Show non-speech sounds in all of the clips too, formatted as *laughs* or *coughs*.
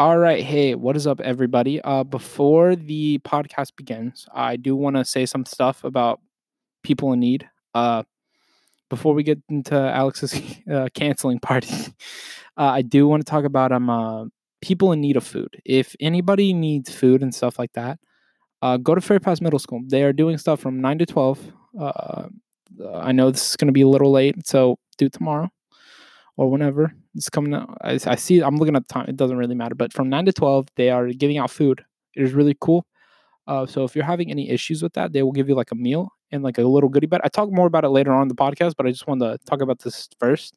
All right. Hey, what is up, everybody? Uh, before the podcast begins, I do want to say some stuff about people in need. Uh, before we get into Alex's *laughs* uh, canceling party, *laughs* uh, I do want to talk about um uh, people in need of food. If anybody needs food and stuff like that, uh, go to Ferry Pass Middle School. They are doing stuff from nine to twelve. Uh, I know this is going to be a little late, so do it tomorrow or whenever it's coming out. I, I see. I'm looking at the time. It doesn't really matter. But from nine to twelve, they are giving out food. It is really cool. Uh, so if you're having any issues with that, they will give you like a meal and like a little goodie bag. I talk more about it later on the podcast, but I just wanted to talk about this first.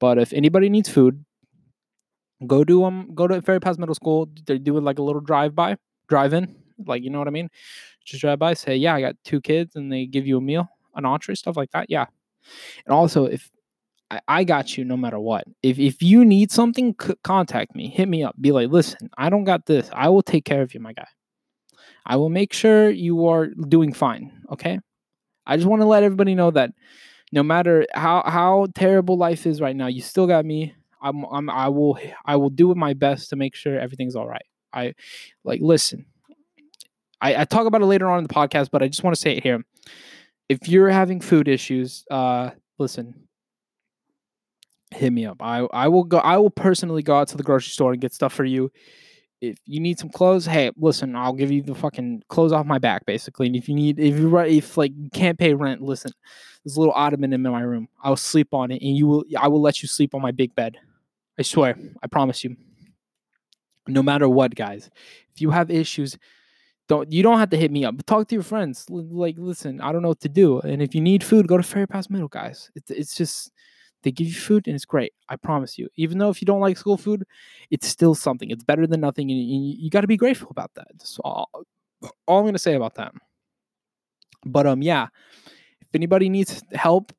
But if anybody needs food, go to um go to Ferry Pass Middle School. They're doing like a little drive by, drive in, like you know what I mean. Just drive by, say yeah, I got two kids, and they give you a meal, an entree, stuff like that. Yeah. And also, if I, I got you no matter what. If if you need something, c- contact me. Hit me up. Be like, listen, I don't got this. I will take care of you, my guy. I will make sure you are doing fine. Okay. I just want to let everybody know that no matter how how terrible life is right now, you still got me. I'm, I'm I will I will do my best to make sure everything's all right. I like listen. I, I talk about it later on in the podcast, but I just want to say it here. If you're having food issues, uh, listen, hit me up. I I will go. I will personally go out to the grocery store and get stuff for you. If you need some clothes, hey, listen, I'll give you the fucking clothes off my back, basically. And if you need, if you if like you can't pay rent, listen, there's a little ottoman in my room. I'll sleep on it, and you will. I will let you sleep on my big bed. I swear. I promise you. No matter what, guys, if you have issues, don't you don't have to hit me up. Talk to your friends. Like, listen, I don't know what to do, and if you need food, go to Ferry Pass Middle, guys. It's it's just they give you food and it's great. I promise you. Even though if you don't like school food, it's still something. It's better than nothing, and you, you got to be grateful about that. That's all, all I'm gonna say about that. But um, yeah, if anybody needs help,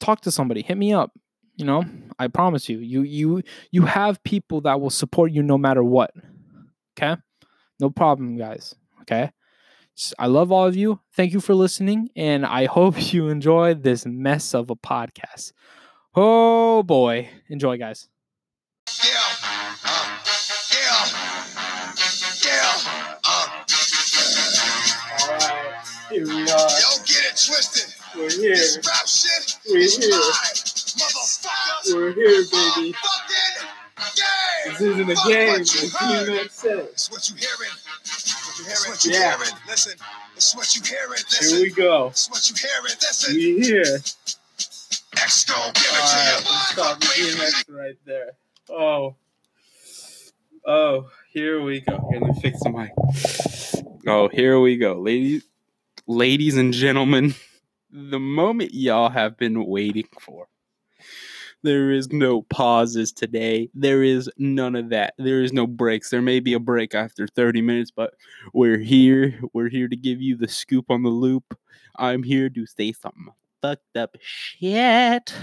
talk to somebody. Hit me up. You know, I promise you, you you you have people that will support you no matter what. Okay, no problem, guys. Okay. I love all of you. Thank you for listening, and I hope *laughs* you enjoy this mess of a podcast. Oh boy, enjoy, guys. Yeah, uh, yeah, yeah. Uh. All right, here we are. Yo, get it twisted. We're here. This rap shit We're here. Mine, We're here, baby. This isn't a game. It's DMX said. It's what you hearing. What you yeah. hearing. Listen. It's what you hearing. Listen. Here we go. It's what you hearing. Listen. We here. X go give it right, stop the DMX right there. Oh. Oh, here we go. Here, let me fix the mic. Oh, here we go. Ladies ladies and gentlemen, *laughs* the moment y'all have been waiting for. There is no pauses today. There is none of that. There is no breaks. There may be a break after 30 minutes, but we're here. We're here to give you the scoop on the loop. I'm here to say something fucked up shit.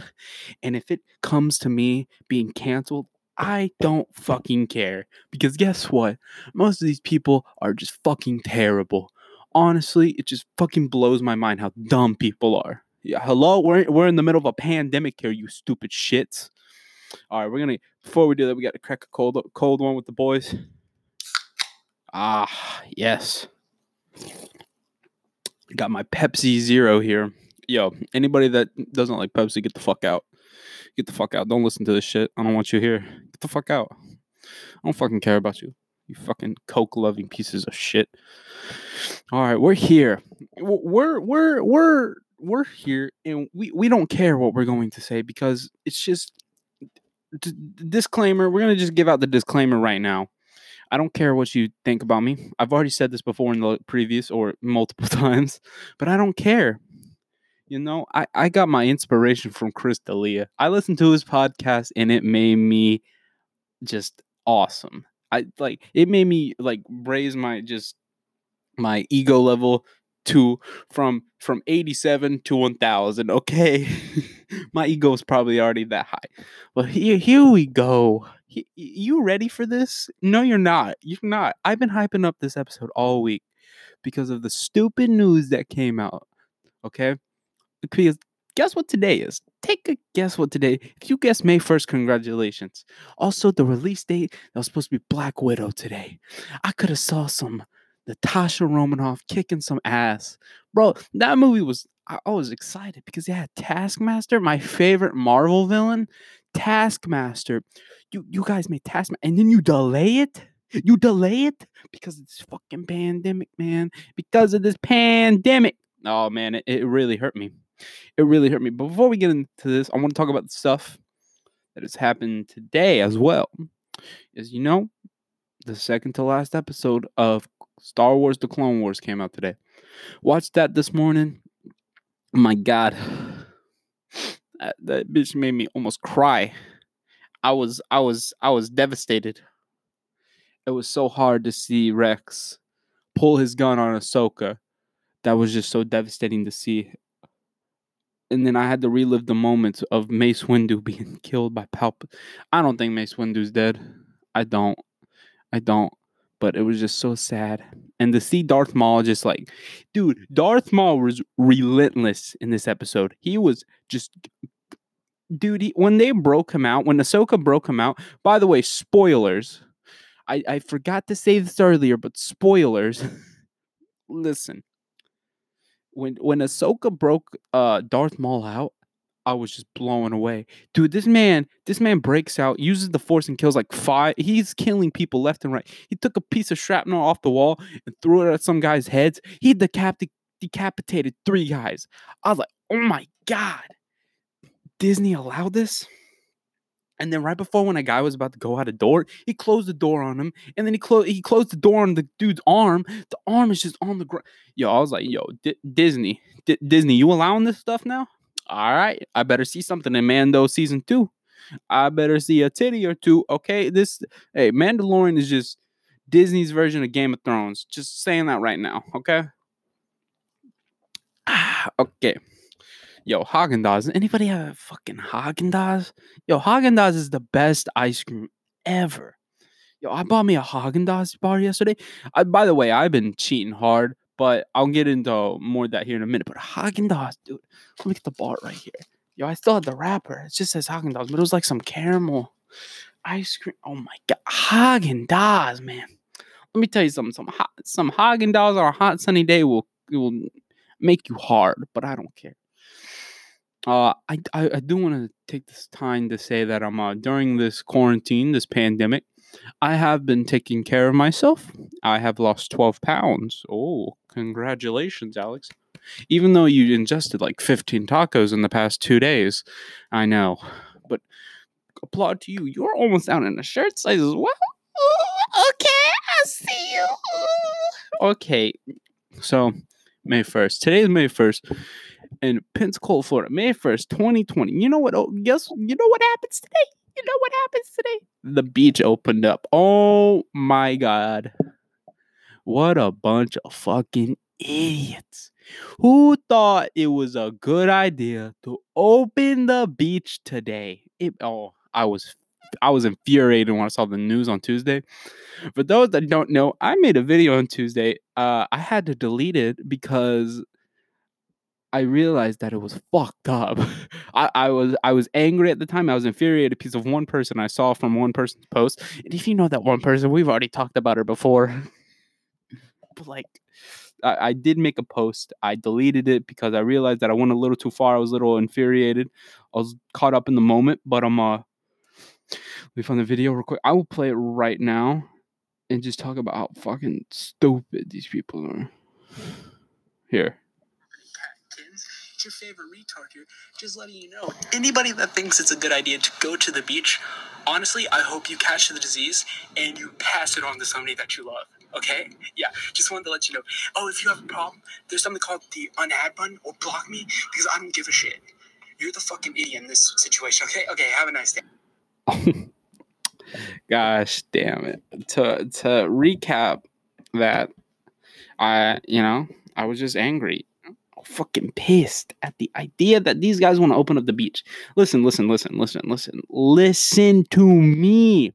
And if it comes to me being canceled, I don't fucking care. Because guess what? Most of these people are just fucking terrible. Honestly, it just fucking blows my mind how dumb people are. Yeah, hello, we're we're in the middle of a pandemic here, you stupid shits. All right, we're gonna before we do that, we got to crack a cold cold one with the boys. Ah, yes. Got my Pepsi Zero here. Yo, anybody that doesn't like Pepsi, get the fuck out. Get the fuck out. Don't listen to this shit. I don't want you here. Get the fuck out. I don't fucking care about you. You fucking coke loving pieces of shit. All right, we're here. We're we're we're we're here and we, we don't care what we're going to say because it's just d- disclaimer we're going to just give out the disclaimer right now. I don't care what you think about me. I've already said this before in the previous or multiple *laughs* times but i don't care. You know i, I got my inspiration from chris d'elia. I listened to his podcast and it made me just awesome. I like it made me like raise my just my ego level to from from 87 to 1000 okay *laughs* my ego is probably already that high but here here we go you ready for this no you're not you're not i've been hyping up this episode all week because of the stupid news that came out okay because guess what today is? Take a guess what today. If you guess May 1st, congratulations. Also, the release date that was supposed to be Black Widow today. I could have saw some Natasha Romanoff kicking some ass. Bro, that movie was I, was excited because it had Taskmaster, my favorite Marvel villain. Taskmaster. You you guys made Taskmaster and then you delay it? You delay it because of this fucking pandemic, man. Because of this pandemic. Oh man, it, it really hurt me. It really hurt me. But before we get into this, I want to talk about the stuff that has happened today as well. As you know, the second to last episode of Star Wars The Clone Wars came out today. Watched that this morning. My God. *sighs* That, that bitch made me almost cry. I was I was I was devastated. It was so hard to see Rex pull his gun on Ahsoka. That was just so devastating to see. And then I had to relive the moments of Mace Windu *laughs* being killed by Palpatine. I don't think Mace Windu's dead. I don't. I don't but it was just so sad. And to see Darth Maul just like, dude, Darth Maul was relentless in this episode. He was just, dude, he, when they broke him out, when Ahsoka broke him out, by the way, spoilers. I, I forgot to say this earlier, but spoilers. *laughs* Listen, when when Ahsoka broke uh Darth Maul out, I was just blown away. Dude, this man, this man breaks out, uses the force and kills like five. He's killing people left and right. He took a piece of shrapnel off the wall and threw it at some guys' heads. He decap- decapitated three guys. I was like, oh my God. Disney allowed this? And then right before when a guy was about to go out a door, he closed the door on him, and then he closed he closed the door on the dude's arm. The arm is just on the ground. Yo, I was like, yo, D- Disney, D- Disney, you allowing this stuff now? All right, I better see something in Mando season two. I better see a titty or two. Okay, this hey, Mandalorian is just Disney's version of Game of Thrones. Just saying that right now. Okay. *sighs* okay. Yo, Haagen Dazs. Anybody have a fucking Haagen Dazs? Yo, Haagen Dazs is the best ice cream ever. Yo, I bought me a Haagen Dazs bar yesterday. I, by the way, I've been cheating hard but I'll get into more of that here in a minute. But Haagen Dazs, dude, let me get the bar right here. Yo, I still had the wrapper. It just says Haagen Dazs, but it was like some caramel ice cream. Oh my god, Haagen Dazs, man. Let me tell you something. Some hot, some Haagen Dazs on a hot sunny day will will make you hard, but I don't care. Uh, I, I, I do want to take this time to say that I'm uh, during this quarantine, this pandemic, I have been taking care of myself. I have lost 12 pounds. Oh, congratulations, Alex. Even though you ingested like 15 tacos in the past two days. I know. But applaud to you. You're almost out in a shirt size as well. Ooh, okay, I see you. Ooh. Okay, so May 1st. Today is May 1st in Pensacola, Florida. May 1st, 2020. You know what? Oh, guess you know what happens today? You know what happens today? The beach opened up. Oh my god. What a bunch of fucking idiots. Who thought it was a good idea to open the beach today? It, oh, I was I was infuriated when I saw the news on Tuesday. For those that don't know, I made a video on Tuesday. Uh, I had to delete it because I realized that it was fucked up. *laughs* I, I was I was angry at the time. I was infuriated because of one person I saw from one person's post. And if you know that one person, we've already talked about her before. *laughs* but like I, I did make a post. I deleted it because I realized that I went a little too far. I was a little infuriated. I was caught up in the moment, but I'm uh we find the video real quick. I will play it right now and just talk about how fucking stupid these people are. Here your favorite retard here, just letting you know. Anybody that thinks it's a good idea to go to the beach, honestly, I hope you catch the disease and you pass it on to somebody that you love. Okay? Yeah, just wanted to let you know. Oh, if you have a problem, there's something called the unadd button or block me because I don't give a shit. You're the fucking idiot in this situation. Okay? Okay, have a nice day. *laughs* Gosh damn it. To to recap that I you know, I was just angry fucking pissed at the idea that these guys want to open up the beach. Listen, listen, listen, listen, listen. Listen to me.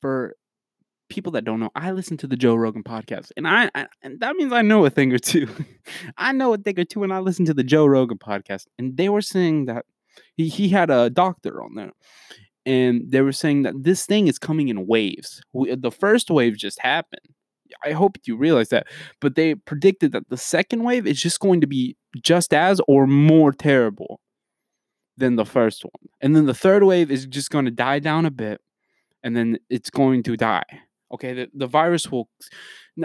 For people that don't know, I listen to the Joe Rogan podcast, and I, I and that means I know a thing or two. *laughs* I know a thing or two, and I listen to the Joe Rogan podcast, and they were saying that he he had a doctor on there, and they were saying that this thing is coming in waves. We, the first wave just happened. I hope you realize that, but they predicted that the second wave is just going to be just as or more terrible than the first one, and then the third wave is just going to die down a bit and then it's going to die. Okay, the, the virus will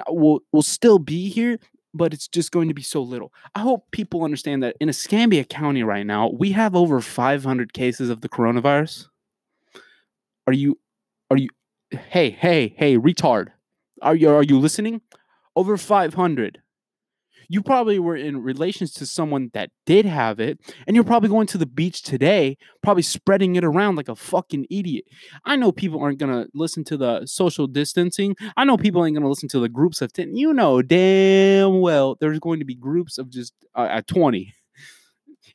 will will still be here, but it's just going to be so little. I hope people understand that in Escambia County right now, we have over 500 cases of the coronavirus. Are you are you hey, hey, hey, retard. Are you are you listening? Over 500 you probably were in relations to someone that did have it, and you're probably going to the beach today, probably spreading it around like a fucking idiot. I know people aren't gonna listen to the social distancing. I know people ain't gonna listen to the groups of 10. You know damn well there's going to be groups of just uh, at 20.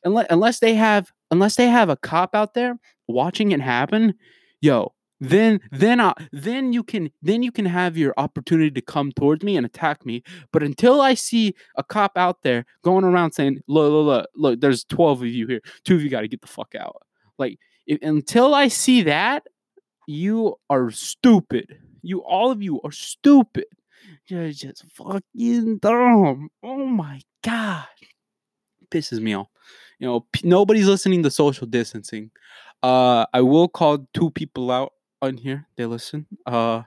Unless, unless they have unless they have a cop out there watching it happen, yo, then then I, then you can then you can have your opportunity to come towards me and attack me. But until i see a cop out there going around saying look look look, look there's 12 of you here. Two of you got to get the fuck out. Like if, until i see that you are stupid. You all of you are stupid. You're just fucking dumb. Oh my god. Pisses me off. You know p- nobody's listening to social distancing. Uh, I will call two people out on here. They listen. Uh,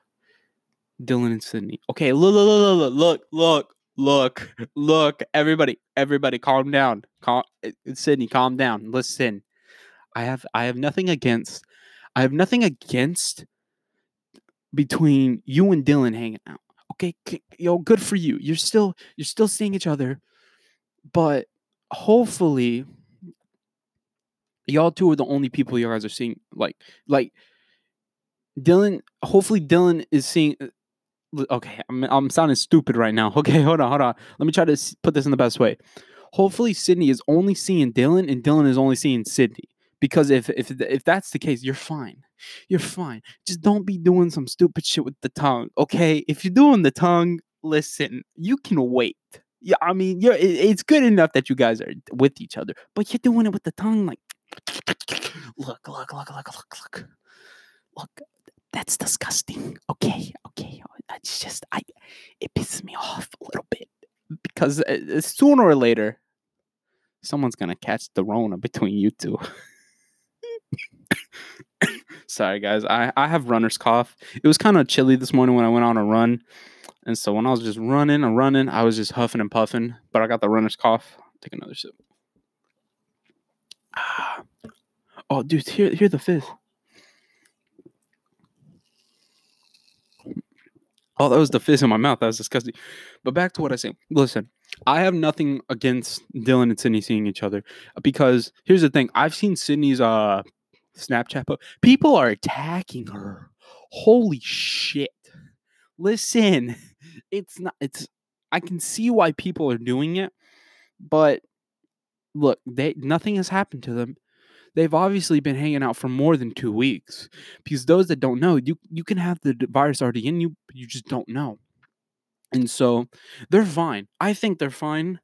Dylan and Sydney. Okay, look, look, look, look, look, look, look. Everybody, everybody, calm down. Calm, Sydney, calm down. Listen, I have, I have nothing against. I have nothing against between you and Dylan hanging out. Okay, yo, good for you. You're still, you're still seeing each other, but hopefully, y'all two are the only people you guys are seeing. Like, like Dylan, hopefully Dylan is seeing. Uh, okay, I'm I'm sounding stupid right now. *laughs* Okay, hold on, hold on. Let me try to put this in the best way. Hopefully Sydney is only seeing Dylan, and Dylan is only seeing Sydney. Because if if if that's the case, you're fine. You're fine. Just don't be doing some stupid shit with the tongue. Okay, if you're doing the tongue, listen, you can wait. Yeah, I mean, you're, it's good enough that you guys are with each other, but you're doing it with the tongue, like, *sniffs* look, look, look, look, look, look, look that's disgusting. Okay, okay. It's just I it pisses me off a little bit because uh, sooner or later someone's gonna catch the Rona between you two. *coughs* Sorry guys, I, I have runner's cough. It was kind of chilly this morning when I went on a run. And so when I was just running and running, I was just huffing and puffing, but I got the runner's cough. Take another sip. Ah. Oh, dude, here, here the fifth. Oh, that was the fizz in my mouth. That was disgusting. But back to what I say. Listen, I have nothing against Dylan and Sydney seeing each other because here's the thing. I've seen Sydney's uh Snapchat post. People are attacking her. Holy shit. Listen, *laughs* it's not it's I can see why people are doing it, but look, they nothing has happened to them they've obviously been hanging out for more than two weeks. Because those that don't know, you you can have the virus already in you, you just don't know. And so they're fine. I think they're fine.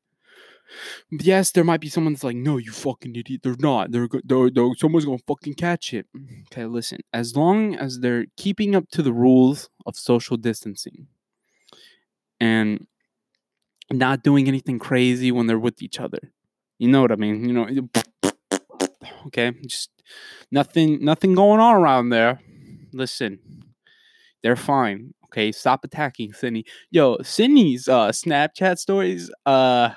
Yes, there might be someone that's like, "No, you fucking idiot! They're not. They're, they're, they're someone's gonna fucking catch it." *clears throat* Okay, listen. As long as they're keeping up to the rules of social distancing and not doing anything crazy when they're with each other, you know what I mean. You know, Okay, just nothing, nothing going on around there. Listen, they're fine. Okay, stop attacking Sydney. Yo, Sydney's uh Snapchat stories. Uh,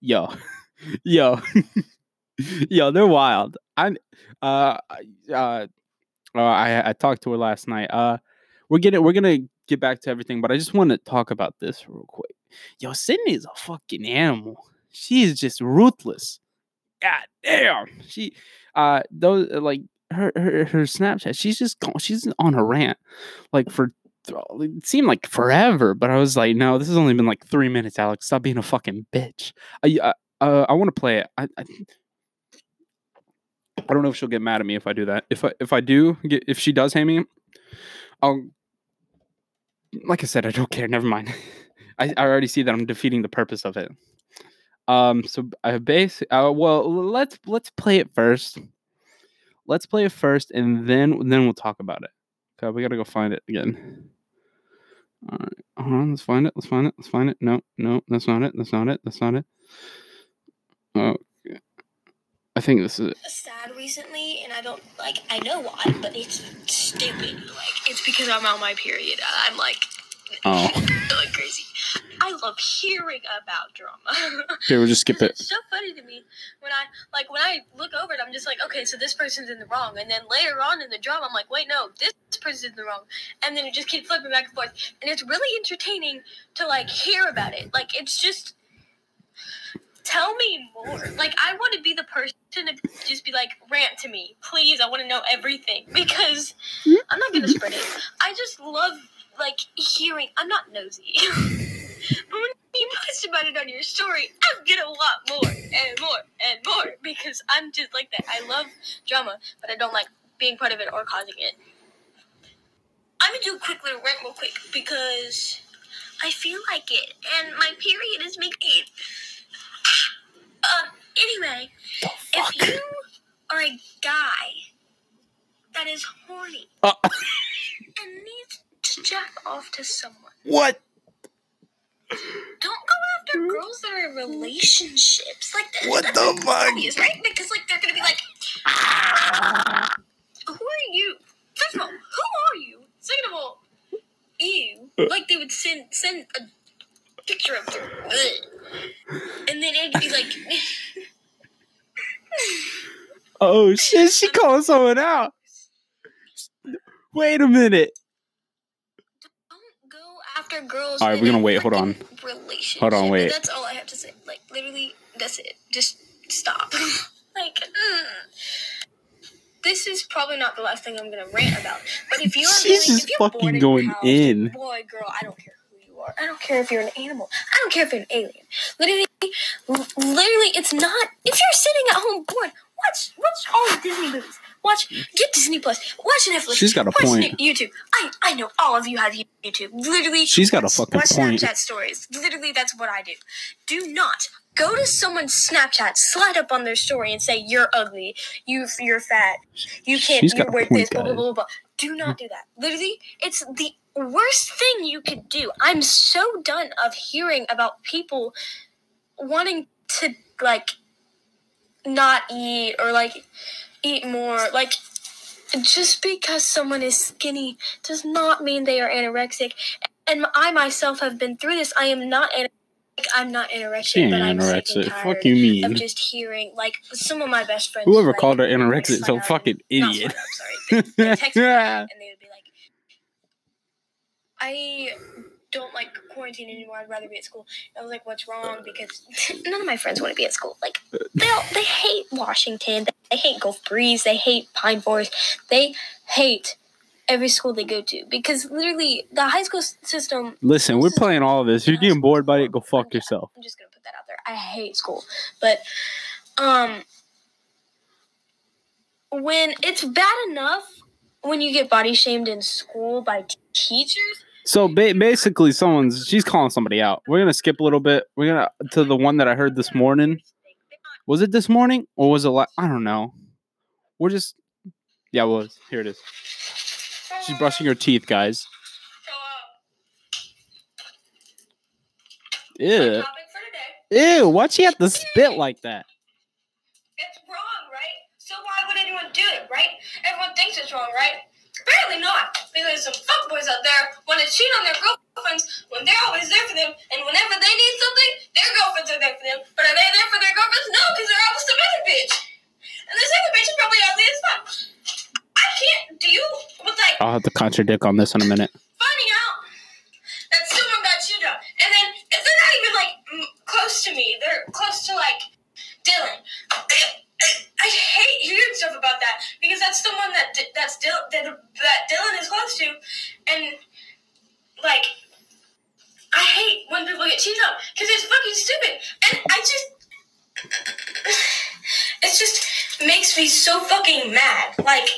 yo, *laughs* yo, *laughs* yo, they're wild. I uh uh. Uh, I, I talked to her last night. Uh, we're getting we're gonna get back to everything, but I just want to talk about this real quick. Yo, Sydney's a fucking animal. She's just ruthless. God damn. She uh those uh, like her her, her Snapchat, she's just going, she's on a rant like for it seemed like forever, but I was like, no, this has only been like three minutes, Alex. Stop being a fucking bitch. I uh, uh I want to play it. I, I I don't know if she'll get mad at me if I do that. If I if I do get if she does hang me, I'll like I said, I don't care. Never mind. *laughs* I, I already see that I'm defeating the purpose of it. Um. So I base. Uh, well, let's let's play it first. Let's play it first, and then then we'll talk about it. Okay, we gotta go find it again. All right, hold on. Let's find it. Let's find it. Let's find it. No, no, that's not it. That's not it. That's not it. Oh, I think this is it. sad recently, and I don't like. I know why, but it's stupid. Like it's because I'm on my period. I'm like, Oh, *laughs* like crazy. I love hearing about drama. here we'll just skip it. It's so funny to me when I like when I look over it. I'm just like, okay, so this person's in the wrong, and then later on in the drama, I'm like, wait, no, this person's in the wrong, and then it just keeps flipping back and forth, and it's really entertaining to like hear about it. Like it's just tell me more. Like I want to be the person to just be like, rant to me, please. I want to know everything because I'm not gonna hmm. spread it. I just love like hearing. I'm not nosy. *laughs* But when you post about it on your story, I'm gonna want more and more and more because I'm just like that. I love drama, but I don't like being part of it or causing it. I'm gonna do a quick little rant real quick because I feel like it, and my period is making it. Um. Anyway, if you are a guy that is horny Uh, and needs to jack off to someone. what? Don't go after hmm? girls that are in relationships. Like that, What that's the fuck? obvious, right? Because like they're gonna be like, "Who are you?" First of all, who are you? Second of all, you. Uh. Like they would send send a picture of them, Ugh. and then it'd be like, *laughs* Oh shit! She calling someone out. Wait a minute. "Don't go after girls." All right, we're gonna wait, hold on. Relationship. Hold on, wait. That's all I have to say. Like literally, that's it. Just stop. *laughs* like. mm. This is probably not the last thing I'm gonna rant about, but if you are *laughs* She's just if you're fucking going house, in. boy, girl, I don't care who you are. I don't care if you're an animal. I don't care if you're an alien. Literally, literally, it's not. If you're sitting at home bored, watch watch all the Disney movies. Watch get Disney Plus. Watch Netflix. She's got a watch point. YouTube. I I know all of you have YouTube. Literally, She's got a fucking watch point. Snapchat stories. Literally, that's what I do. Do not go to someone's Snapchat, slide up on their story, and say you're ugly, you you're fat, you can't, you wear this, blah blah blah. blah. Do not do that. Literally, it's the worst thing you could do. I'm so done of hearing about people wanting to like not eat or like eat more like just because someone is skinny does not mean they are anorexic and i myself have been through this i am not anorexic i'm not anorexic ain't but i'm anorexic. Fuck you mean? just hearing like some of my best friends Whoever like, called her anorexic is a slide out fucking idiot. out, sorry they, they text me *laughs* and they would be like i don't like quarantine anymore. I'd rather be at school. I was like what's wrong? Because *laughs* none of my friends want to be at school. Like they all, they hate washington. They, hate gulf breeze. They hate pine forest. They hate every school they go to. Because literally the high school system Listen, we're playing all of this. You're getting bored by it. Go fuck yourself. I'm just gonna put that out there. I hate school, but um, when it's bad enough when you get body shamed in school by t- teachers, So ba- basically, someone's she's calling somebody out. We're gonna skip a little bit. We're gonna to the one that I heard this morning. Was it this morning or was it? La- I don't know. We're just yeah, it was. Here it is. She's brushing her teeth, guys. Ew. my topic for today. Ew. Why'd she have to spit like that? It's wrong, right? So why would anyone do it, right? Everyone thinks it's wrong, right? Apparently not, because some fuckboys out there want to cheat on their girlfriends when they're always there for them, and whenever they need something, their girlfriends are there for them. But are they there for their girlfriends? No, because they're always some other bitch. And this other bitch is probably ugly as fuck. I can't deal with like I'll have to contradict on this in a minute. finding out that someone got cheated on, and then if they're not even like m- close to me, they're close to like Dylan. I, hate hearing stuff about that because that's someone that that's Dil- that, that Dylan is close to, and like I hate when people get cheated on because it's fucking stupid, and I just. *sighs* It just makes me so fucking mad. Like,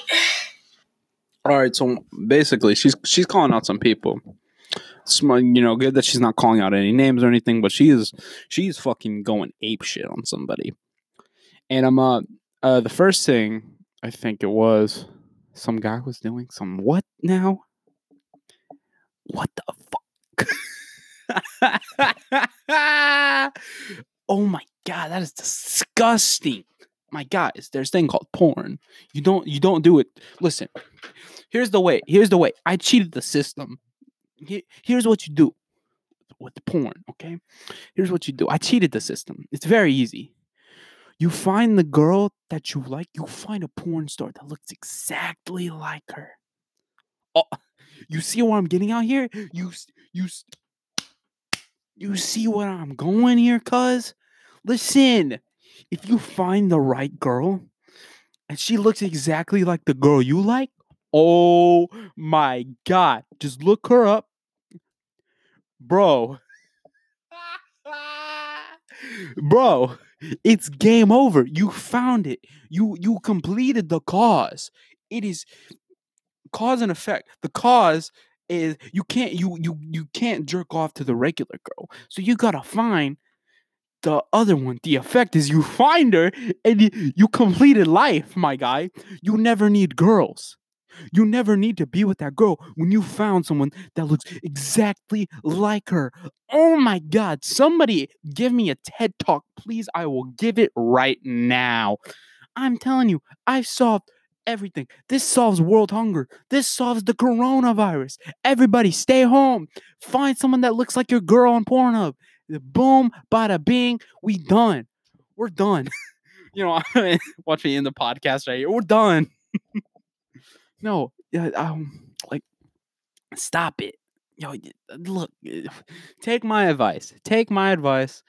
All right, so basically, she's she's calling out some people. You know, good that she's not calling out any names or anything, but she is she's fucking going ape shit on somebody. And I'm uh, uh the first thing I think it was some guy was doing some what now? What the fuck? *laughs* oh my god, that is disgusting. My guys, there's a thing called porn. You don't you don't do it. Listen, here's the way. Here's the way. I cheated the system. Here's what you do with the porn, okay? Here's what you do. I cheated the system. It's very easy. You find the girl that you like, you find a porn star that looks exactly like her. Oh, *laughs* you see what I'm getting out here? You you *sniffs* you see what I'm going here, cuz? Listen, if you find the right girl and she looks exactly like the girl you like, oh my god, just look her up. Bro. *laughs* Bro, it's game over. You found it. You you completed the cause. It is cause and effect. The cause is you can't you you you can't jerk off to the regular girl. So you gotta find the other one. The effect is you find her and you, you completed life, my guy. You never need girls. You never need to be with that girl when you found someone that looks exactly like her. Oh my God. Somebody give me a TED talk, please. I will give it right now. I'm telling you, I've solved everything. This solves world hunger. This solves the coronavirus. Everybody stay home. Find someone that looks like your girl on Pornhub. Boom, bada bing. We done. We're done. *laughs* you know, *laughs* watch me in the podcast right here. We're done. *laughs* no, yeah, um, like, stop it. Yo, look, eh, *sighs* take my advice. Take my advice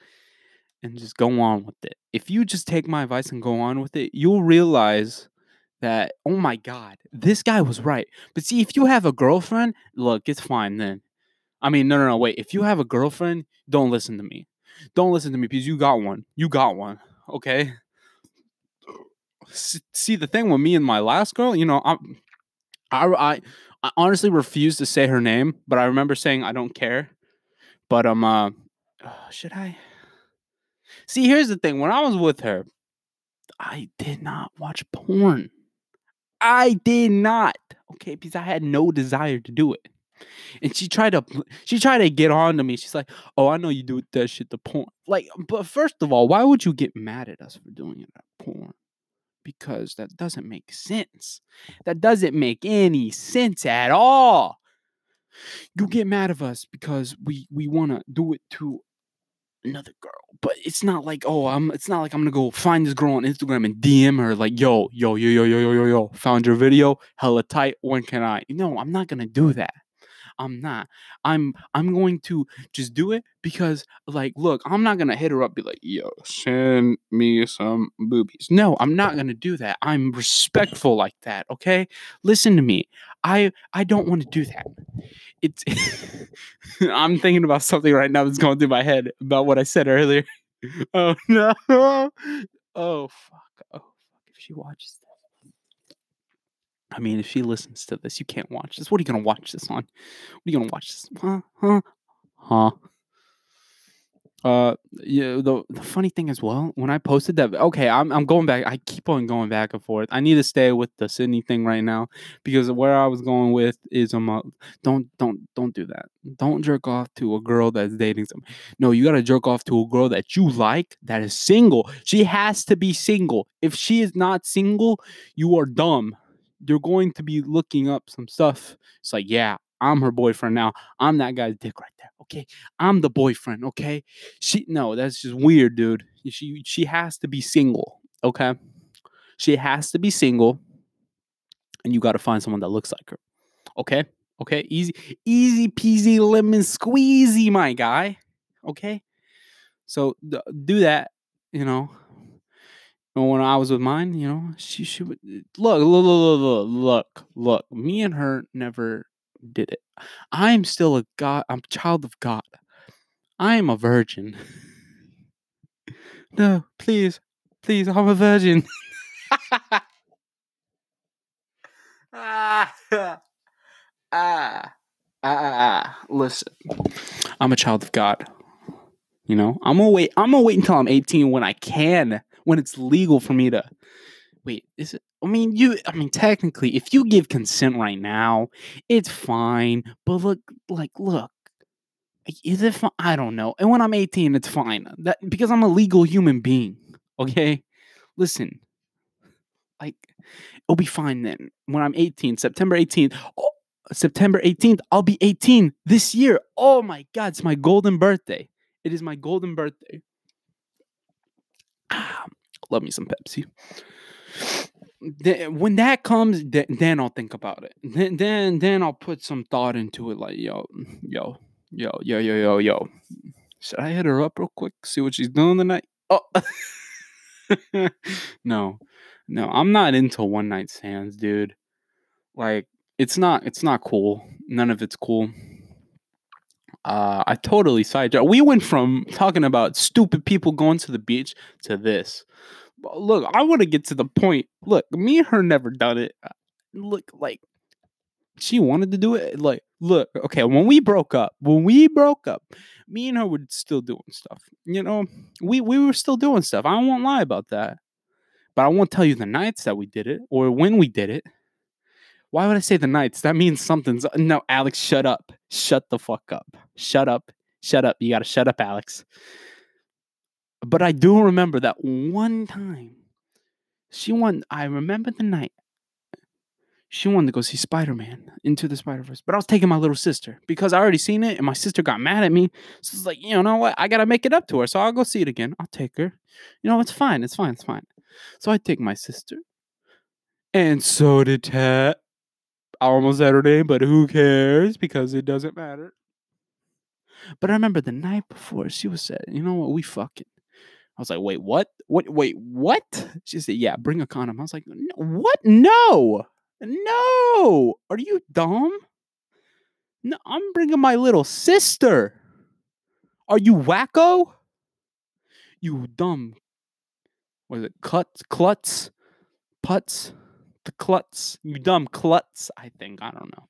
and just go on with it. If you just take my advice and go on with it, you'll realize that, oh my God, this guy was right. But see, if you have a girlfriend, look, it's fine then. I mean, no, no, no, wait. If you have a girlfriend, don't listen to me. Don't listen to me because you got one. You got one. Okay. See, the thing with me and my last girl, you know, I'm, I, I, I honestly refuse to say her name, but I remember saying I don't care. But um, uh, uh, should I? See, here's the thing. When I was with her, I did not watch porn. I did not. Okay, because I had no desire to do it. And she tried to she tried to get on to me. She's like, "Oh, I know you do that shit to porn." Like, but first of all, why would you get mad at us for doing it at porn? Because that doesn't make sense. That doesn't make any sense at all. You get mad at us because we we want to do it to another girl, but it's not like oh I'm. It's not like I'm gonna go find this girl on Instagram and DM her like yo yo yo yo yo yo yo yo found your video hella tight. When can I? No, I'm not gonna do that. I'm not. I'm I'm going to just do it because like look, I'm not gonna hit her up be like, yo, send me some boobies. No, I'm not gonna do that. I'm respectful like that, okay? Listen to me. I I don't want to do that. It's *laughs* I'm thinking about something right now that's going through my head about what I said earlier. *laughs* Oh no. Oh fuck. Oh fuck. If she watches this. I mean, if she listens to this, you can't watch this. What are you gonna watch this on? What are you gonna watch this? Huh? Huh? Huh? Uh, yeah. The the funny thing as well, when I posted that, okay, I'm I'm going back. I keep on going back and forth. I need to stay with the Sydney thing right now because where I was going with is um, uh, don't don't don't do that. Don't jerk off to a girl that's dating some. No, you gotta jerk off to a girl that you like that is single. She has to be single. If she is not single, you are dumb you're going to be looking up some stuff. It's like, yeah, I'm her boyfriend now. I'm that guy's dick right there. Okay. I'm the boyfriend. Okay. She no, that's just weird, dude. She she has to be single. Okay. She has to be single. And you got to find someone that looks like her. Okay. Okay. Easy, easy peasy lemon squeezy, my guy. Okay. So do that, you know. And when I was with mine, you know, she she would look, look, look, look, look, look. Me and her never did it. I am still a God. I'm a child of God. I am a virgin. *laughs* no, please, please, I'm a virgin. *laughs* *laughs* ah, ah. Ah, listen. I'm a child of God. You know, I'm gonna wait. I'm gonna wait until I'm 18 when I can, when it's legal for me to. Wait, is it? I mean, you. I mean, technically, if you give consent right now, it's fine. But look, like, look, is it? Fine? I don't know. And when I'm 18, it's fine. That because I'm a legal human being. Okay, listen. Like, it'll be fine then. When I'm 18, September 18th. Oh, September 18th, I'll be 18 this year. Oh my God, it's my golden birthday. It is my golden birthday. Ah, love me some Pepsi. When that comes, then, I'll think about it. Then, then, then I'll put some thought into it. Like, yo, yo, yo, yo, yo, yo, yo. Should I hit her up real quick? See what she's doing tonight? Oh, *laughs* no, no, I'm not into one night stands, dude. Like, it's not, it's not cool. None of it's cool uh, I totally sidetracked. We went from talking about stupid people going to the beach to this. Look, I want to get to the point. Look, me and her never done it. Uh, Look, like she wanted to do it. Like, look, okay, when we broke up, when we broke up, me and her were still doing stuff. You know, we we were still doing stuff. I won't lie about that. But I won't tell you the nights that we did it or when we did it. Why would I say the nights? That means something's no, Alex, shut up. Shut the fuck up. Shut up. Shut up. You gotta shut up, Alex. But I do remember that one time she won. I remember the night she wanted to go see Spider Man into the Spider Verse, but I was taking my little sister because I already seen it, and my sister got mad at me. So it's like, you know what? I gotta make it up to her, so I'll go see it again. I'll take her. You know, it's fine. It's fine. It's fine. So I take my sister, and so did Ted. I almost said her name, but who cares? Because it doesn't matter. But I remember the night before she was said, you know what, we fucking. I was like, wait, what? What? Wait, what? She said, yeah, bring a condom. I was like, what? No, no. Are you dumb? No, I'm bringing my little sister. Are you wacko? You dumb. Was it klutz? Klutz? Putz? The klutz? You dumb klutz, I think. I don't know.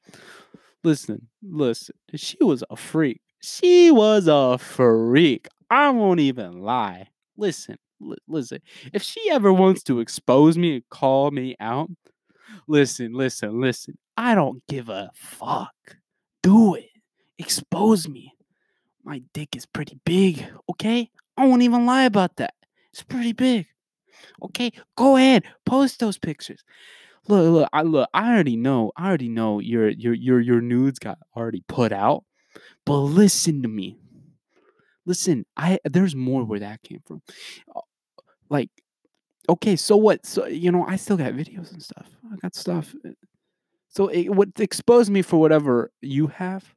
Listen, listen. She was a freak. She was a freak. I won't even lie. Listen, li- listen. If she ever wants to expose me and call me out, listen, listen, listen. I don't give a fuck. Do it. Expose me. My dick is pretty big, okay? I won't even lie about that. It's pretty big. Okay? Go ahead. Post those pictures. Look, look, I look, I already know. I already know your your your your nudes got already put out. But listen to me. Listen, I there's more where that came from. Uh, Like, okay, so what? So you know, I still got videos and stuff. I got stuff. uh, So it would expose me for whatever you have,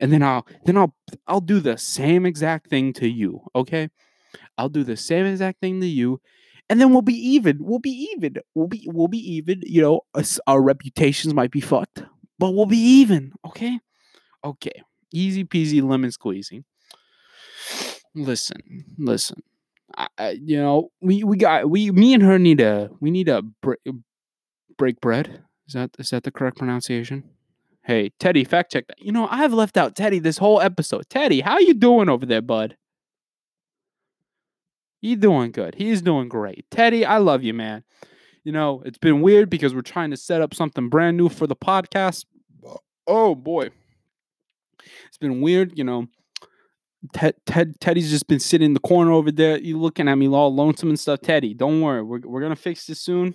and then I'll then I'll I'll do the same exact thing to you. Okay, I'll do the same exact thing to you, and then we'll be even. We'll be even. We'll be we'll be even. You know, us, our reputations might be fucked, but we'll be even. Okay, okay, easy peasy lemon squeezy. Listen, listen. I, I, you know, we we got we me and her need a we need a break, break bread. Is that is that the correct pronunciation? Hey, Teddy, fact check that. You know, I've left out Teddy this whole episode. Teddy, how you doing over there, bud? He's doing good. He's doing great. Teddy, I love you, man. You know, it's been weird because we're trying to set up something brand new for the podcast. Oh boy. It's been weird, you know. Ted, Ted Teddy's just been sitting in the corner over there. You looking at me all lonesome and stuff. Teddy, don't worry. We're, we're gonna fix this soon.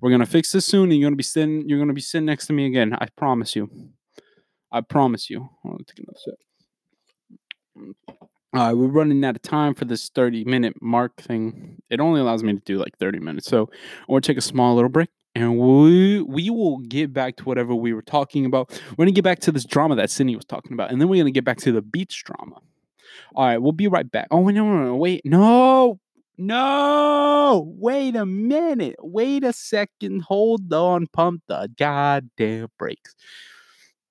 We're gonna fix this soon, and you're gonna be sitting. You're gonna be sitting next to me again. I promise you. I promise you. On, take another sip. All right, we're running out of time for this 30 minute mark thing. It only allows me to do like 30 minutes. So we'll take a small little break and we we will get back to whatever we were talking about. We're gonna get back to this drama that Sydney was talking about, and then we're gonna get back to the beach drama. All right, we'll be right back. Oh no, no, no, wait, no, no, wait a minute, wait a second, hold on, pump the goddamn brakes.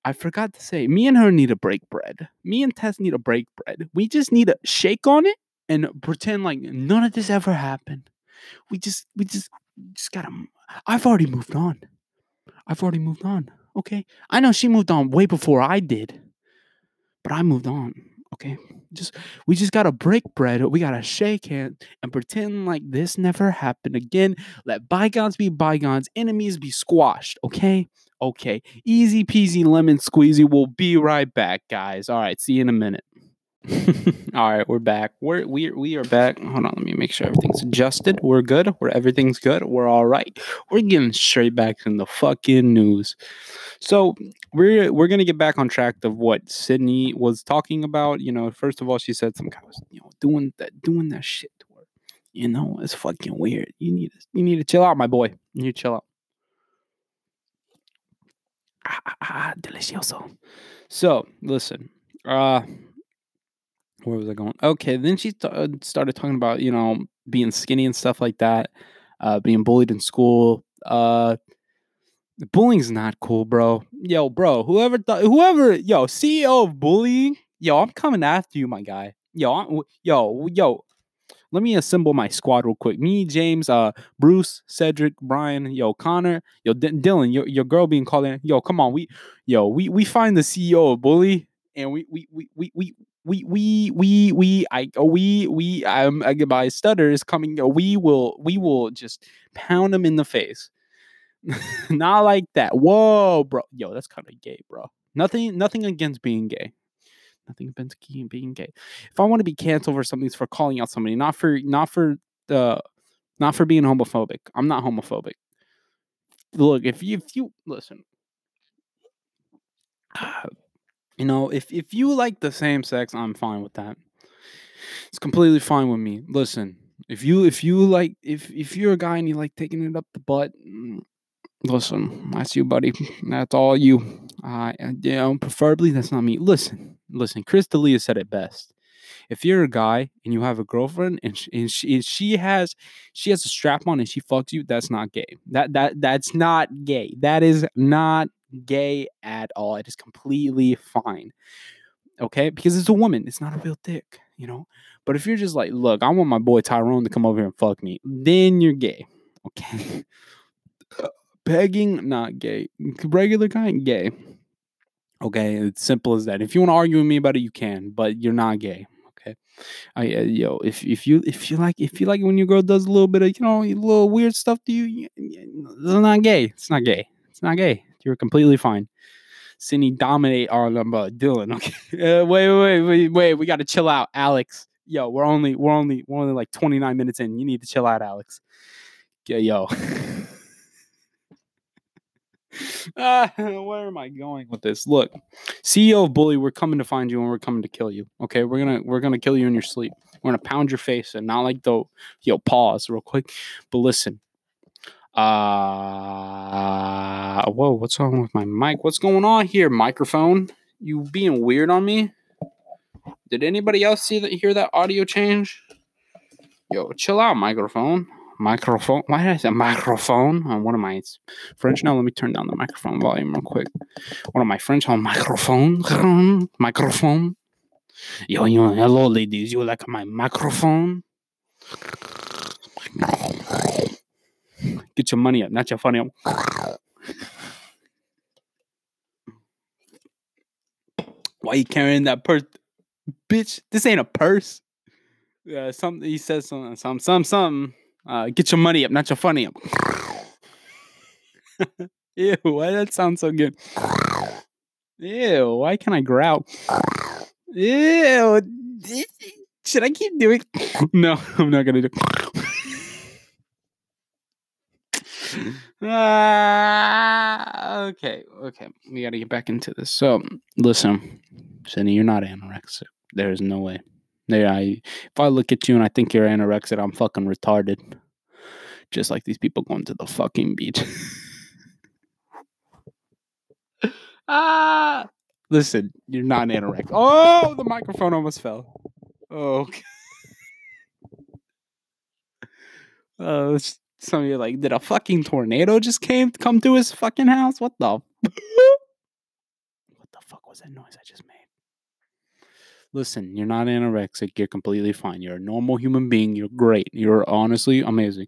I forgot to say, me and her need a break bread. Me and Tess need a break bread. We just need to shake on it and pretend like none of this ever happened. We just, we just, just gotta. I've already moved on. I've already moved on. Okay. I know she moved on way before I did, but I moved on. Okay. Just we just gotta break bread. We gotta shake hands and pretend like this never happened again. Let bygones be bygones, enemies be squashed. Okay. Okay. Easy peasy lemon squeezy. We'll be right back, guys. All right. See you in a minute. *laughs* All right, we're back. We're we we are back. Hold on, let me make sure everything's adjusted. We're good. We're everything's good. We're all right. We're getting straight back in the fucking news. So we're we're gonna get back on track of what Sydney was talking about. You know, first of all, she said some guy was you know doing that doing that shit to her. You know, it's fucking weird. You need to you need to chill out, my boy. You need to chill out. Ah, ah, ah, delicioso. So listen, uh where was I going? Okay, then she st- uh, started talking about you know being skinny and stuff like that, uh, being bullied in school. Uh, bullying's not cool, bro. Yo, bro, whoever thought, whoever, yo, CEO of bullying, yo, I'm coming after you, my guy. Yo, I'm, yo, yo. Let me assemble my squad real quick. Me, James, uh, Bruce, Cedric, Brian, yo, Connor, yo, D- Dylan, your, your girl being called in. Yo, come on, we, yo, we we find the CEO of bully, and we we we we we we we we we I oh, we we um, uh, I'm I, get my stutter is coming. uh, We will we will just pound him in the face. *laughs* Not like that. Whoa, bro. Yo, that's kind of gay, bro. Nothing nothing against being gay. Nothing against being gay. If I want to be canceled for something, it's for calling out somebody, not for not for the not for being homophobic. I'm not homophobic. Look, if you if you listen, *sighs* ah, you know, if if you like the same sex, I'm fine with that. It's completely fine with me. Listen, if you if you like if if you're a guy and you like taking it up the butt, mm, listen, that's you, buddy. That's all you. Uh, you know, preferably that's not me. Listen, listen. Chris D'Elia said it best. If you're a guy and you have a girlfriend and she, and she, and she has she has a strap on and she fucks you, that's not gay. That that that's not gay. That is not gay at all. It is completely fine. Okay? Because it's a woman. It's not a real dick, you know? But if you're just like, look, I want my boy Tyrone to come over here and fuck me, then you're gay. Okay. *laughs* Pegging, not gay. Regular guy, gay. Okay, it's simple as that. If you want to argue with me about it, you can, but you're not gay. Okay, I uh, yo, if if you if you like if you like when your girl does a little bit of you know a little weird stuff to you, y- y- it's not gay. It's not gay. It's not gay. You're completely fine. Sydney dominate our number, Dylan. Okay, *laughs* uh, wait, wait, wait, wait. We got to chill out, Alex. Yo, we're only we're only we're only like 29 minutes in. You need to chill out, Alex. Yeah, yo. Uh, *laughs* where am I going with this? Look, CEO of Bully, we're coming to find you and we're coming to kill you. Okay, we're gonna we're gonna kill you in your sleep. We're gonna pound your face and not like the yo pause real quick, but listen. Uh whoa, what's wrong with my mic? What's going on here, microphone? You being weird on me? Did anybody else see that hear that audio change? Yo, chill out, microphone. Microphone. Why did I say microphone? Uh, what am I? It's French now. Let me turn down the microphone volume real quick. One of my French on microphone? *laughs* microphone. Yo, yo, hello, ladies. You like my microphone? Get your money up, not your funny up. Why you carrying that purse, bitch? This ain't a purse. Yeah, something he says something, some, some, something. Uh, get your money up, not your funny up. *laughs* Ew, why that sound so good? Ew, why can I growl? Ew, *laughs* should I keep doing? *laughs* No, I'm not gonna do. Ah, okay, okay, we gotta get back into this. So, listen, Cindy, you're not anorexic. There is no way. There, I if I look at you and I think you're anorexic, I'm fucking retarded. Just like these people going to the fucking beach. *laughs* ah, listen, you're not anorexic. Oh, the microphone almost fell. Oh, *laughs* okay. Uh, s- some of you like, did a fucking tornado just came come to his fucking house? What the? *laughs* what the fuck was that noise I just made? Listen, you're not anorexic. You're completely fine. You're a normal human being. You're great. You're honestly amazing.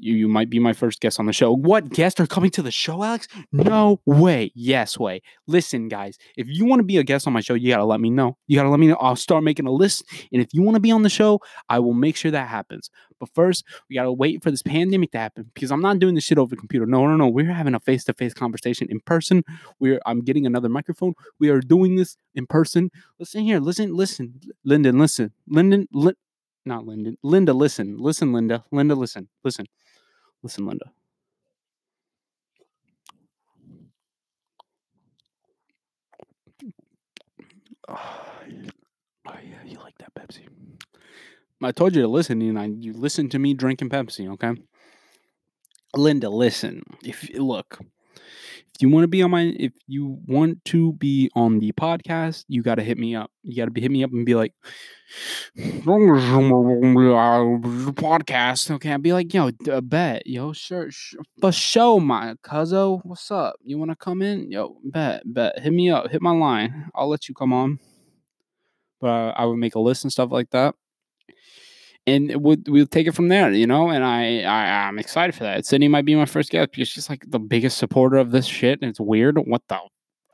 You, you might be my first guest on the show. What guests are coming to the show, Alex? No way. Yes way. Listen, guys, if you want to be a guest on my show, you got to let me know. You got to let me know. I'll start making a list. And if you want to be on the show, I will make sure that happens. But first, we got to wait for this pandemic to happen because I'm not doing this shit over the computer. No, no, no. We're having a face to face conversation in person. We're I'm getting another microphone. We are doing this in person. Listen here. Listen, listen. Lyndon, listen. Lyndon, li- not Lyndon. Linda, listen. Listen, Linda. Linda, listen. Listen. Listen, Linda. *sighs* Oh, yeah, you like that Pepsi. I told you to listen, and I you listen to me drinking Pepsi, okay? Linda, listen. If look, you want to be on my if you want to be on the podcast, you got to hit me up. You got to hit me up and be like podcast. Okay, I'd be like, yo, d- bet, yo, sure, for show, my cuzzo. What's up? You want to come in? Yo, bet, bet. Hit me up. Hit my line. I'll let you come on. But uh, I would make a list and stuff like that and would we'll take it from there, you know. And I, I I'm excited for that. Sydney might be my first guest because she's like the biggest supporter of this shit, and it's weird. What the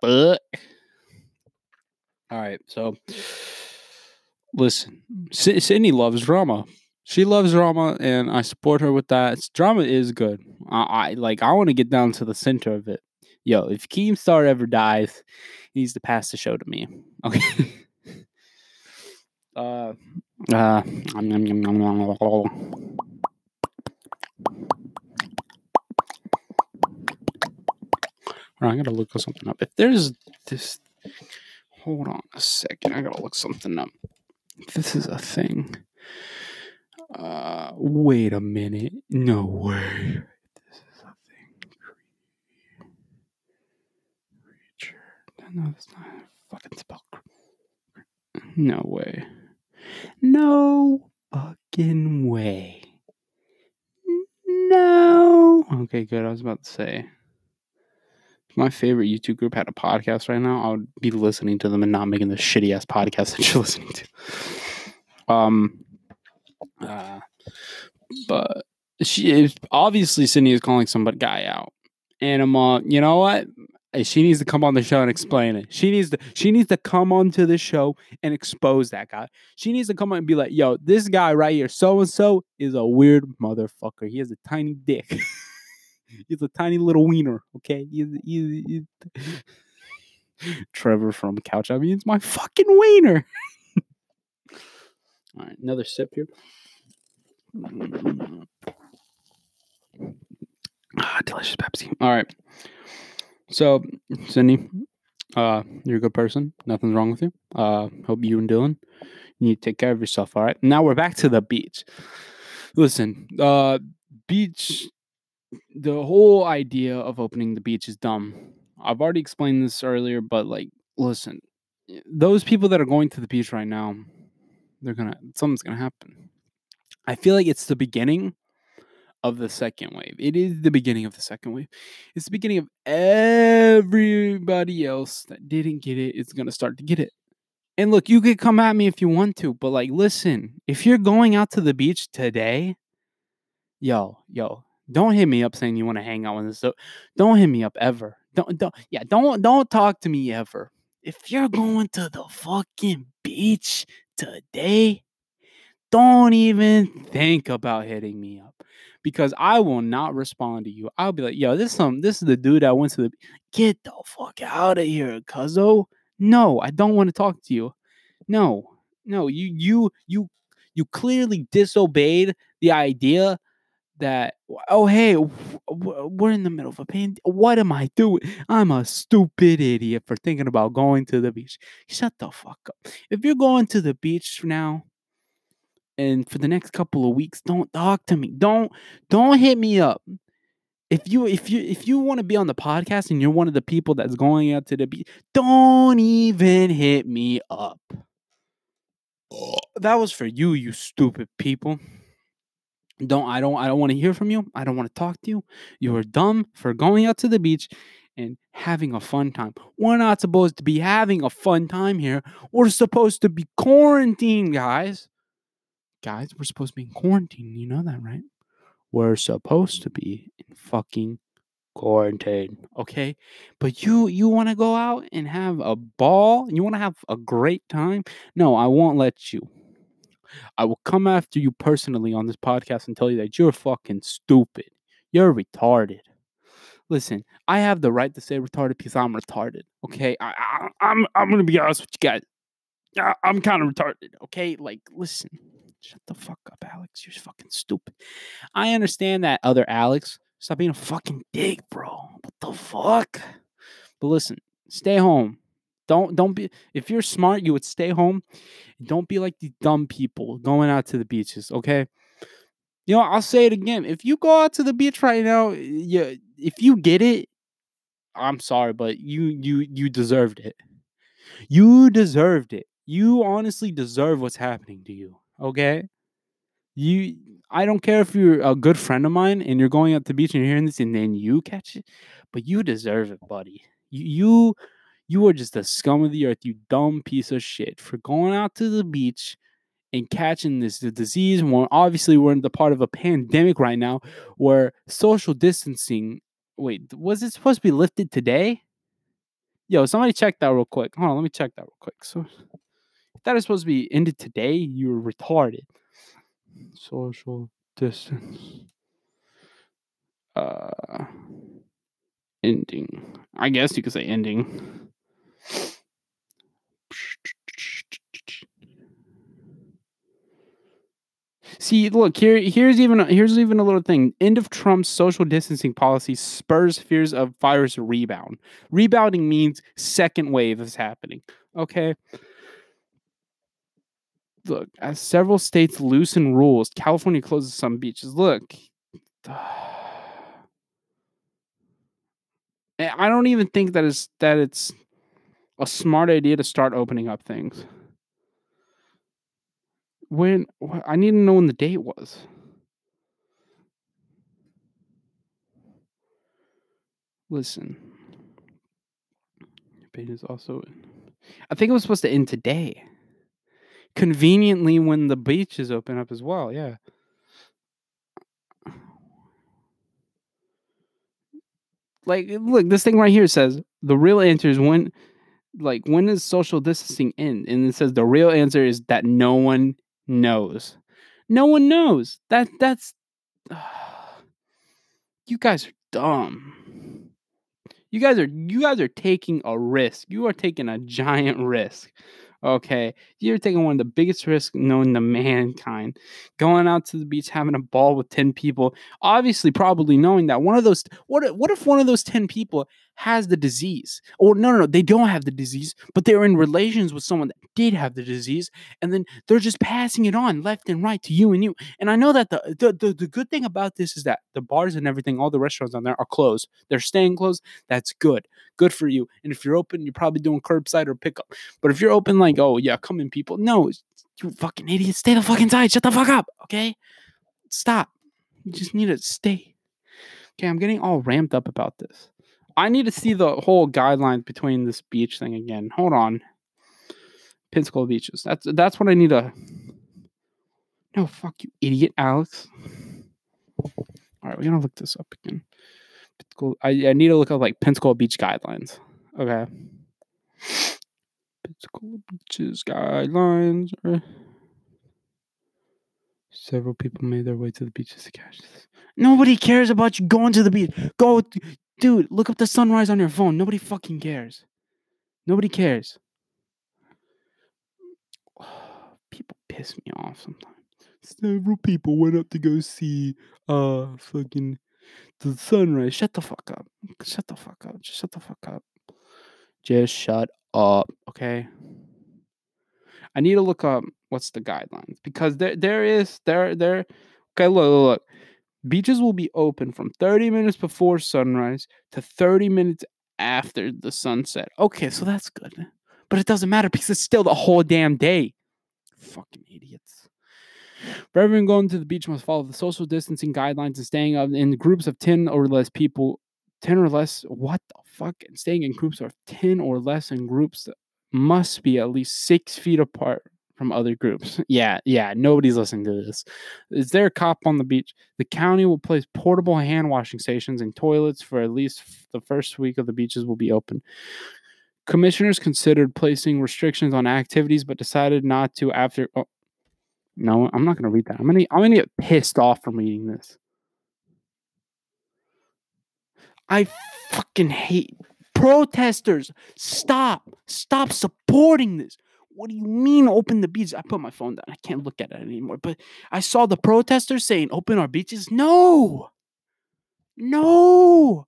fuck? All right, so listen, Sy- Sydney loves drama. She loves drama, and I support her with that. It's- drama is good. I, I like. I want to get down to the center of it. Yo, if Keemstar ever dies, he needs to pass the show to me. Okay. *laughs* uh, uh. All right, I gotta look something up. If there's this, hold on a second. I gotta look something up. This is a thing. Uh, wait a minute. No way. This is a thing. Creature. No, that's not a fucking spell. No way. No fucking way. No. Okay, good. I was about to say. If my favorite YouTube group had a podcast right now, I would be listening to them and not making the shitty ass podcast *laughs* that you're listening to. Um, uh, but she is obviously Sydney is calling some guy out, and I'm uh, you know what? She needs to come on the show and explain it. She needs to she needs to come onto the show and expose that guy. She needs to come on and be like, "Yo, this guy right here, so and so, is a weird motherfucker. He has a tiny dick. *laughs* He's a tiny little wiener. Okay, he's, he's, he's- *laughs* Trevor from Couch. I mean, it's my fucking wiener. *laughs* All right, another sip here. *clears throat* Ah, delicious Pepsi. All right. So, Cindy, uh, you're a good person. Nothing's wrong with you. Uh, hope you and Dylan, you need to take care of yourself. All right. Now we're back to the beach. Listen, uh, beach. The whole idea of opening the beach is dumb. I've already explained this earlier, but like, listen, those people that are going to the beach right now, they're gonna something's gonna happen. I feel like it's the beginning of the second wave. It is the beginning of the second wave. It's the beginning of everybody else that didn't get it. It's gonna start to get it. And look, you could come at me if you want to, but like, listen, if you're going out to the beach today, yo, yo, don't hit me up saying you want to hang out with us. Don't hit me up ever. Don't, don't, yeah, don't, don't talk to me ever. If you're going to the fucking beach today, don't even think about hitting me up because I will not respond to you. I'll be like, yo, this is some this is the dude I went to the get the fuck out of here, cuzzo. No, I don't want to talk to you. No, no, you you you you clearly disobeyed the idea that oh hey we're in the middle of a pandemic what am i doing i'm a stupid idiot for thinking about going to the beach shut the fuck up if you're going to the beach now and for the next couple of weeks don't talk to me. Don't don't hit me up. If you if you if you want to be on the podcast and you're one of the people that's going out to the beach don't even hit me up. That was for you you stupid people. Don't i don't i don't want to hear from you. I don't want to talk to you. You are dumb for going out to the beach and having a fun time. We're not supposed to be having a fun time here. We're supposed to be quarantined guys guys we're supposed to be in quarantine you know that right we're supposed to be in fucking quarantine, okay? But you you want to go out and have a ball? You want to have a great time? No, I won't let you. I will come after you personally on this podcast and tell you that you're fucking stupid. You're retarded. Listen, I have the right to say retarded because I'm retarded. Okay, I, I, I'm I'm gonna be honest with you guys. I, I'm kind of retarded. Okay, like listen, shut the fuck up, Alex. You're fucking stupid. I understand that other Alex. Stop being a fucking dick, bro. What the fuck? But listen, stay home. Don't don't be if you're smart, you would stay home. Don't be like the dumb people going out to the beaches, okay? You know, I'll say it again. If you go out to the beach right now, you if you get it, I'm sorry, but you you you deserved it. You deserved it. You honestly deserve what's happening to you, okay? You I don't care if you're a good friend of mine and you're going out to the beach and you're hearing this and then you catch it, but you deserve it, buddy. You you you are just the scum of the earth, you dumb piece of shit, for going out to the beach and catching this disease. When obviously we're in the part of a pandemic right now where social distancing. Wait, was it supposed to be lifted today? Yo, somebody check that real quick. Hold on, let me check that real quick. So that is supposed to be ended today, you're retarded. Social distance. Uh ending. I guess you could say ending. See, look here. Here's even here's even a little thing. End of Trump's social distancing policy spurs fears of virus rebound. Rebounding means second wave is happening. Okay. Look, as several states loosen rules, California closes some beaches. Look, *sighs* I don't even think that is that it's a smart idea to start opening up things. When I need to know when the date was. Listen, debate is also. I think it was supposed to end today. Conveniently, when the beaches open up as well. Yeah. Like, eh, look, this thing right here says the real answer is when, like, when does social distancing end? And it says the real answer is that no one knows. No one knows. That that's ah, you guys are dumb. You guys are you guys are taking a risk. You are taking a giant risk. Okay. You're taking one of the biggest risks known to mankind. Going out to the beach having a ball with 10 people, obviously probably knowing that one of those what what if one of those 10 people has the disease? Or no, no, no, they don't have the disease, but they're in relations with someone that did have the disease and then they're just passing it on left and right to you and you. And I know that the the, the, the good thing about this is that the bars and everything, all the restaurants on there are closed. They're staying closed. That's good. Good for you. And if you're open, you're probably doing curbside or pickup. But if you're open, like, oh yeah, come in, people. No, you fucking idiot. Stay the fuck inside. Shut the fuck up. Okay? Stop. You just need to stay. Okay, I'm getting all ramped up about this. I need to see the whole guidelines between this beach thing again. Hold on. Pensacola beaches. That's that's what I need to. No, fuck you, idiot, Alex. All right, we're gonna look this up again. I, I need to look up like Pensacola beach guidelines. Okay. Pensacola beaches guidelines. Several people made their way to the beaches to catch this. Nobody cares about you going to the beach. Go, dude. Look up the sunrise on your phone. Nobody fucking cares. Nobody cares. *sighs* People piss me off sometimes. Several people went up to go see uh fucking the sunrise. Shut the fuck up. Shut the fuck up. Just shut the fuck up. Just shut up. Okay. I need to look up what's the guidelines because there there is there there okay look look, look. Beaches will be open from 30 minutes before sunrise to 30 minutes after the sunset. Okay, so that's good. But it doesn't matter because it's still the whole damn day. Fucking idiots. For everyone going to the beach must follow the social distancing guidelines and staying in groups of 10 or less people. 10 or less, what the fuck? And staying in groups of 10 or less in groups must be at least six feet apart from other groups. *laughs* Yeah, yeah, nobody's listening to this. Is there a cop on the beach? The county will place portable hand washing stations and toilets for at least the first week of the beaches will be open. Commissioners considered placing restrictions on activities, but decided not to after. Oh, no, I'm not going to read that. I'm going to I'm going to get pissed off from reading this. I fucking hate protesters. Stop. Stop supporting this. What do you mean open the beaches? I put my phone down. I can't look at it anymore. But I saw the protesters saying open our beaches. No. No.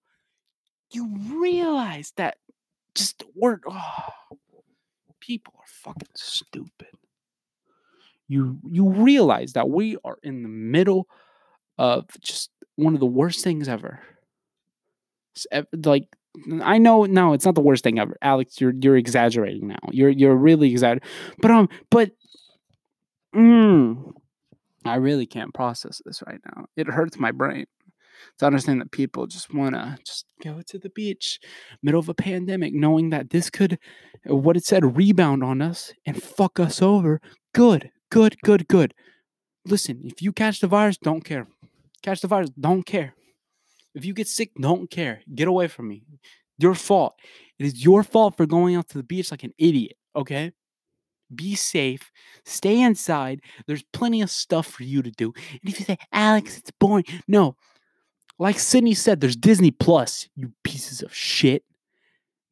You realize that just we're oh, people are fucking stupid. You you realize that we are in the middle of just one of the worst things ever. Like I know no, it's not the worst thing ever. Alex, you're you're exaggerating now. You're you're really exaggerating. But um but mm, I really can't process this right now. It hurts my brain to understand that people just want to just go to the beach middle of a pandemic knowing that this could what it said rebound on us and fuck us over good good good good listen if you catch the virus don't care catch the virus don't care if you get sick don't care. Get away from me. Your fault. It is your fault for going out to the beach like an idiot okay? Be safe. Stay inside. There's plenty of stuff for you to do. And if you say alex it's boring no. Like Sydney said, there's Disney Plus, you pieces of shit.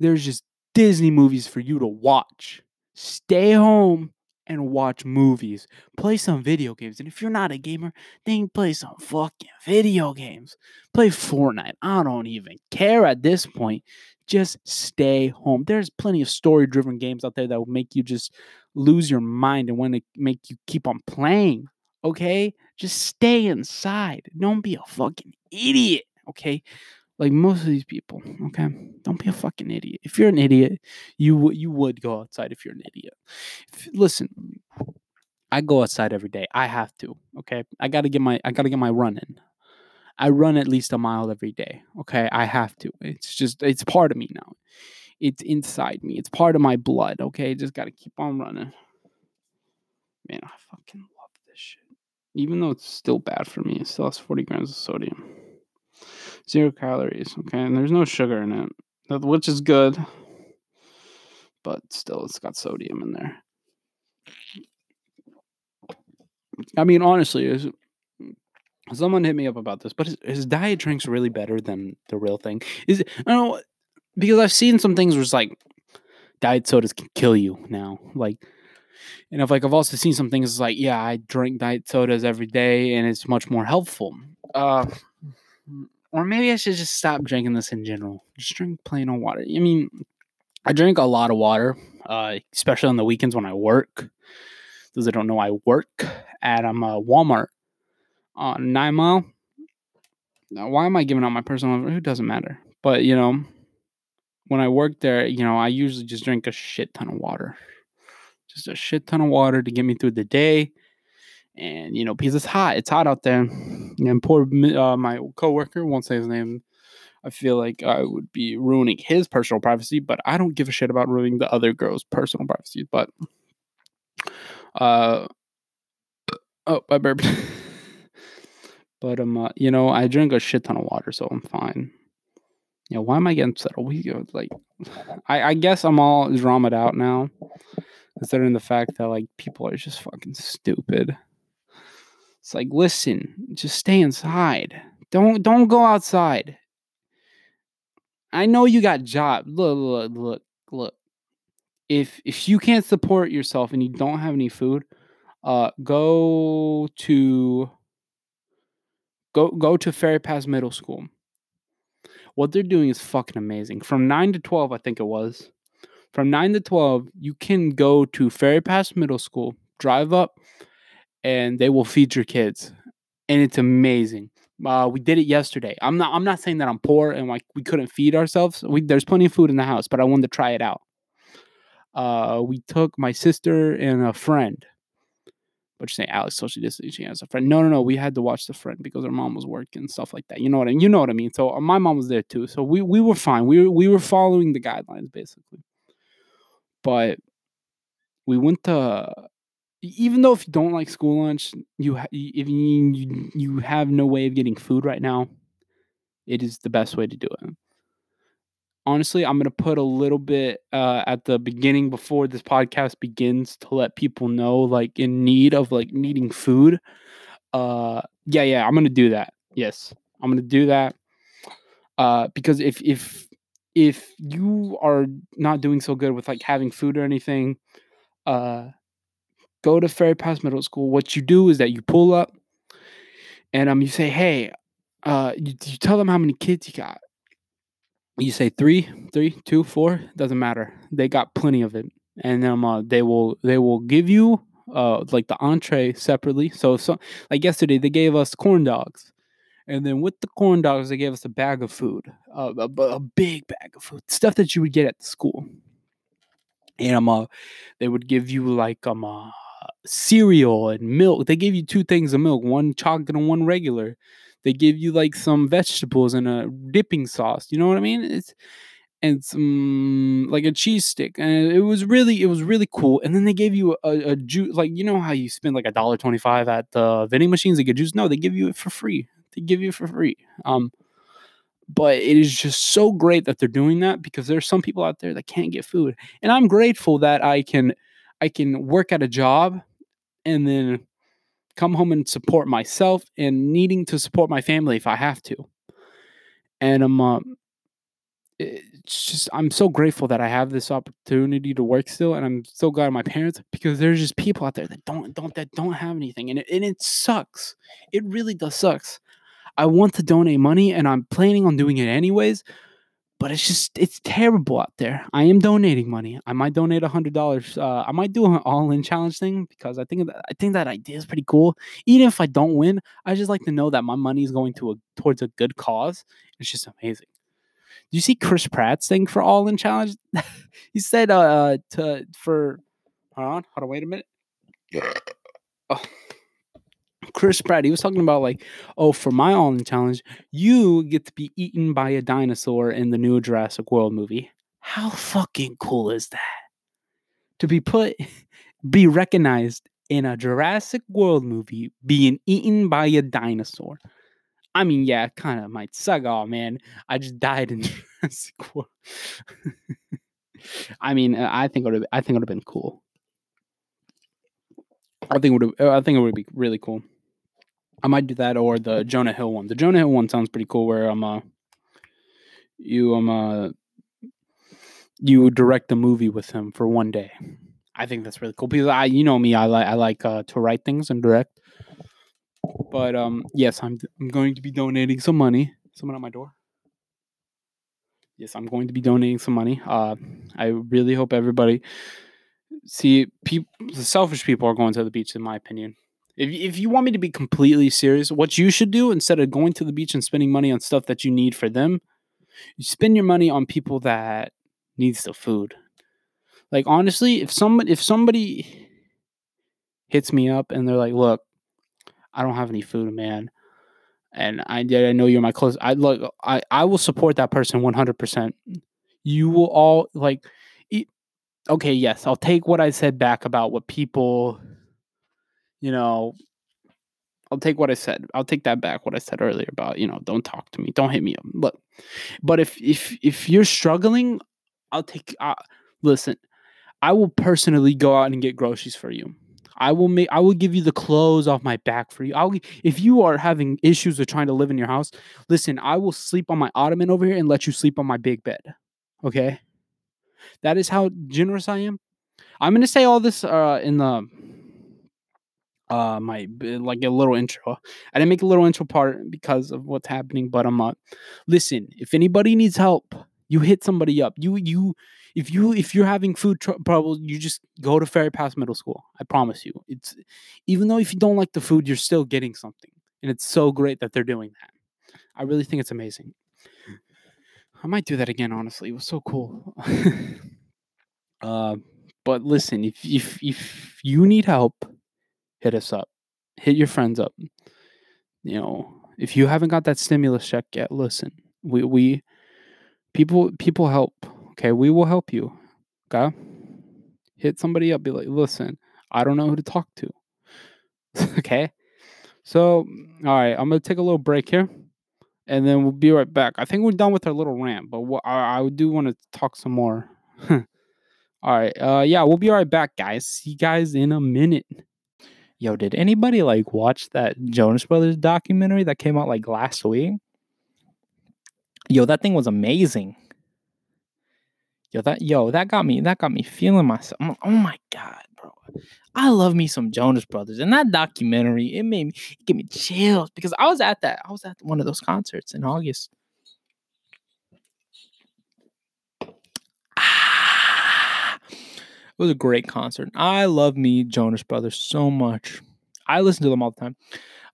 There's just Disney movies for you to watch. Stay home and watch movies. Play some video games. And if you're not a gamer, then play some fucking video games. Play Fortnite. I don't even care at this point. Just stay home. There's plenty of story driven games out there that will make you just lose your mind and want to make you keep on playing. Okay? Just stay inside. Don't be a fucking idiot. Okay? Like most of these people. Okay? Don't be a fucking idiot. If you're an idiot, you would you would go outside if you're an idiot. If- listen, I go outside every day. I have to. Okay? I gotta get my I gotta get my run in. I run at least a mile every day. Okay? I have to. It's just it's part of me now. It's inside me. It's part of my blood. Okay? Just gotta keep on running. Man, I fucking love this shit. Even though it's still bad for me, it still has 40 grams of sodium. Zero calories, okay, and there's no sugar in it, which is good. But still, it's got sodium in there. I mean, honestly, is someone hit me up about this, but is, is diet drinks really better than the real thing? Is it, I know because I've seen some things where it's like diet sodas can kill you now, like and if like I've also seen some things like, yeah, I drink diet sodas every day and it's much more helpful. Uh or maybe I should just stop drinking this in general. Just drink plain old water. I mean, I drink a lot of water, uh, especially on the weekends when I work. Those that don't know, I work at um, uh, Walmart on Nine Mile. Now, why am I giving out my personal? Who doesn't matter. But you know, when I work there, you know, I usually just drink a shit ton of water just a shit ton of water to get me through the day. And you know, because it's hot, it's hot out there. And poor uh, my coworker, won't say his name. I feel like I would be ruining his personal privacy, but I don't give a shit about ruining the other girl's personal privacy. But, uh, oh, I burped. *laughs* but um, uh, you know, I drink a shit ton of water, so I'm fine. You know, why am I getting? Are we uh, like, *sighs* I, I guess I'm all dramaed out now considering the fact that like people are just fucking stupid. It's like, listen, just stay inside. Don't don't go outside. I know you got job. Look, look, look, look. If if you can't support yourself and you don't have any food, uh, go to go go to Ferry Pass Middle School. What they're doing is fucking amazing. From nine to twelve, I think it was from 9 to 12 you can go to ferry pass middle school drive up and they will feed your kids and it's amazing uh, we did it yesterday i'm not i'm not saying that i'm poor and like we couldn't feed ourselves we, there's plenty of food in the house but i wanted to try it out uh, we took my sister and a friend but you're saying Alex social distancing as a friend. No, no, no. We had to watch the friend because our mom was working and stuff like that. You know what I mean? You know what I mean. So uh, my mom was there too. So we we were fine. We were we were following the guidelines basically but we went to even though if you don't like school lunch, you ha- if you, you you have no way of getting food right now, it is the best way to do it. Honestly, I'm gonna put a little bit uh, at the beginning before this podcast begins to let people know, like in need of like needing food. Uh, yeah, yeah, I'm gonna do that. Yes, I'm gonna do that. Uh, because if if if you are not doing so good with like having food or anything, uh, go to Ferry Pass Middle School. What you do is that you pull up, and um, you say, "Hey," uh, you, you tell them how many kids you got. You say three, three, two, four, doesn't matter. They got plenty of it, and um, uh, they will they will give you uh like the entree separately. So so like yesterday they gave us corn dogs. And then with the corn dogs, they gave us a bag of food, uh, a, a big bag of food, stuff that you would get at the school. And um, uh, they would give you like um uh, cereal and milk. They gave you two things of milk, one chocolate and one regular. They give you like some vegetables and a dipping sauce. You know what I mean? It's and some like a cheese stick, and it was really it was really cool. And then they gave you a, a juice, like you know how you spend like a dollar twenty five at the vending machines to get juice. No, they give you it for free. They give you it for free. Um, but it is just so great that they're doing that because there's some people out there that can't get food, and I'm grateful that I can I can work at a job and then come home and support myself and needing to support my family if I have to. And I'm uh, it's just I'm so grateful that I have this opportunity to work still, and I'm so glad my parents because there's just people out there that don't don't that don't have anything, and it, and it sucks. It really does sucks. I want to donate money, and I'm planning on doing it anyways. But it's just it's terrible out there. I am donating money. I might donate a hundred dollars. Uh, I might do an all-in challenge thing because I think that, I think that idea is pretty cool. Even if I don't win, I just like to know that my money is going to a towards a good cause. It's just amazing. Do you see Chris Pratt's thing for All In Challenge? *laughs* he said uh to for hold on, hold on, wait a minute. Oh. Chris Pratt, he was talking about like, oh, for my All In Challenge, you get to be eaten by a dinosaur in the new Jurassic World movie. How fucking cool is that? To be put, *laughs* be recognized in a Jurassic World movie being eaten by a dinosaur. I mean, yeah, kind of might suck. Oh man, I just died in *laughs* Jurassic World. *laughs* I mean, uh, I think it would. I think it would have been cool. I think would. I think it would be really cool. I might do that or the Jonah Hill one. The Jonah Hill one sounds pretty cool. Where I'm uh, you um uh, you direct a movie with him for one day. I think that's really cool because I, you know me, I like I like uh, to write things and direct. But um, yes, I'm I'm going to be donating some money. Someone at my door. Yes, I'm going to be donating some money. Uh, I really hope everybody see people. The selfish people are going to the beach, in my opinion. If if you want me to be completely serious, what you should do instead of going to the beach and spending money on stuff that you need for them, you spend your money on people that needs the food. Like honestly, if someone if somebody hits me up and they're like, "Look, I don't have any food, man," and I I know you're my close, I look, I I will support that person one hundred percent. You will all like, okay, yes, I'll take what I said back about what people, you know. I'll take what I said. I'll take that back. What I said earlier about you know, don't talk to me, don't hit me up. But, but if if if you're struggling, I'll take. Uh, listen, I will personally go out and get groceries for you. I will make I will give you the clothes off my back for you. I'll if you are having issues with trying to live in your house, listen, I will sleep on my ottoman over here and let you sleep on my big bed. Okay? That is how generous I am. I'm to say all this uh in the uh my like a little intro. I didn't make a little intro part because of what's happening, but I'm uh listen, if anybody needs help, you hit somebody up. You you if you if you're having food tr- you just go to Ferry Pass Middle School. I promise you. It's even though if you don't like the food, you're still getting something. And it's so great that they're doing that. I really think it's amazing. I might do that again, honestly. It was so cool. *laughs* uh, but listen, if if if you need help, hit us up. Hit your friends up. You know, if you haven't got that stimulus check yet, listen. We we people people help. Okay, we will help you. Okay, hit somebody up. Be like, listen, I don't know who to talk to. *laughs* okay. So, all right, I'm to take a little break here and then we'll be right back. I think we're done with our little rant, but what, I, I do want to talk some more. *laughs* all right. Uh, yeah, we'll be right back, guys. See you guys in a minute. Yo, did anybody like watch that Jonas Brothers documentary that came out like last week? Yo, that thing was amazing. Yo, that yo, that got me that got me feeling myself. Like, oh my god, bro. I love me some Jonas Brothers. And that documentary, it made me it gave me chills because I was at that. I was at one of those concerts in August. Ah, it was a great concert. I love me Jonas Brothers so much. I listen to them all the time.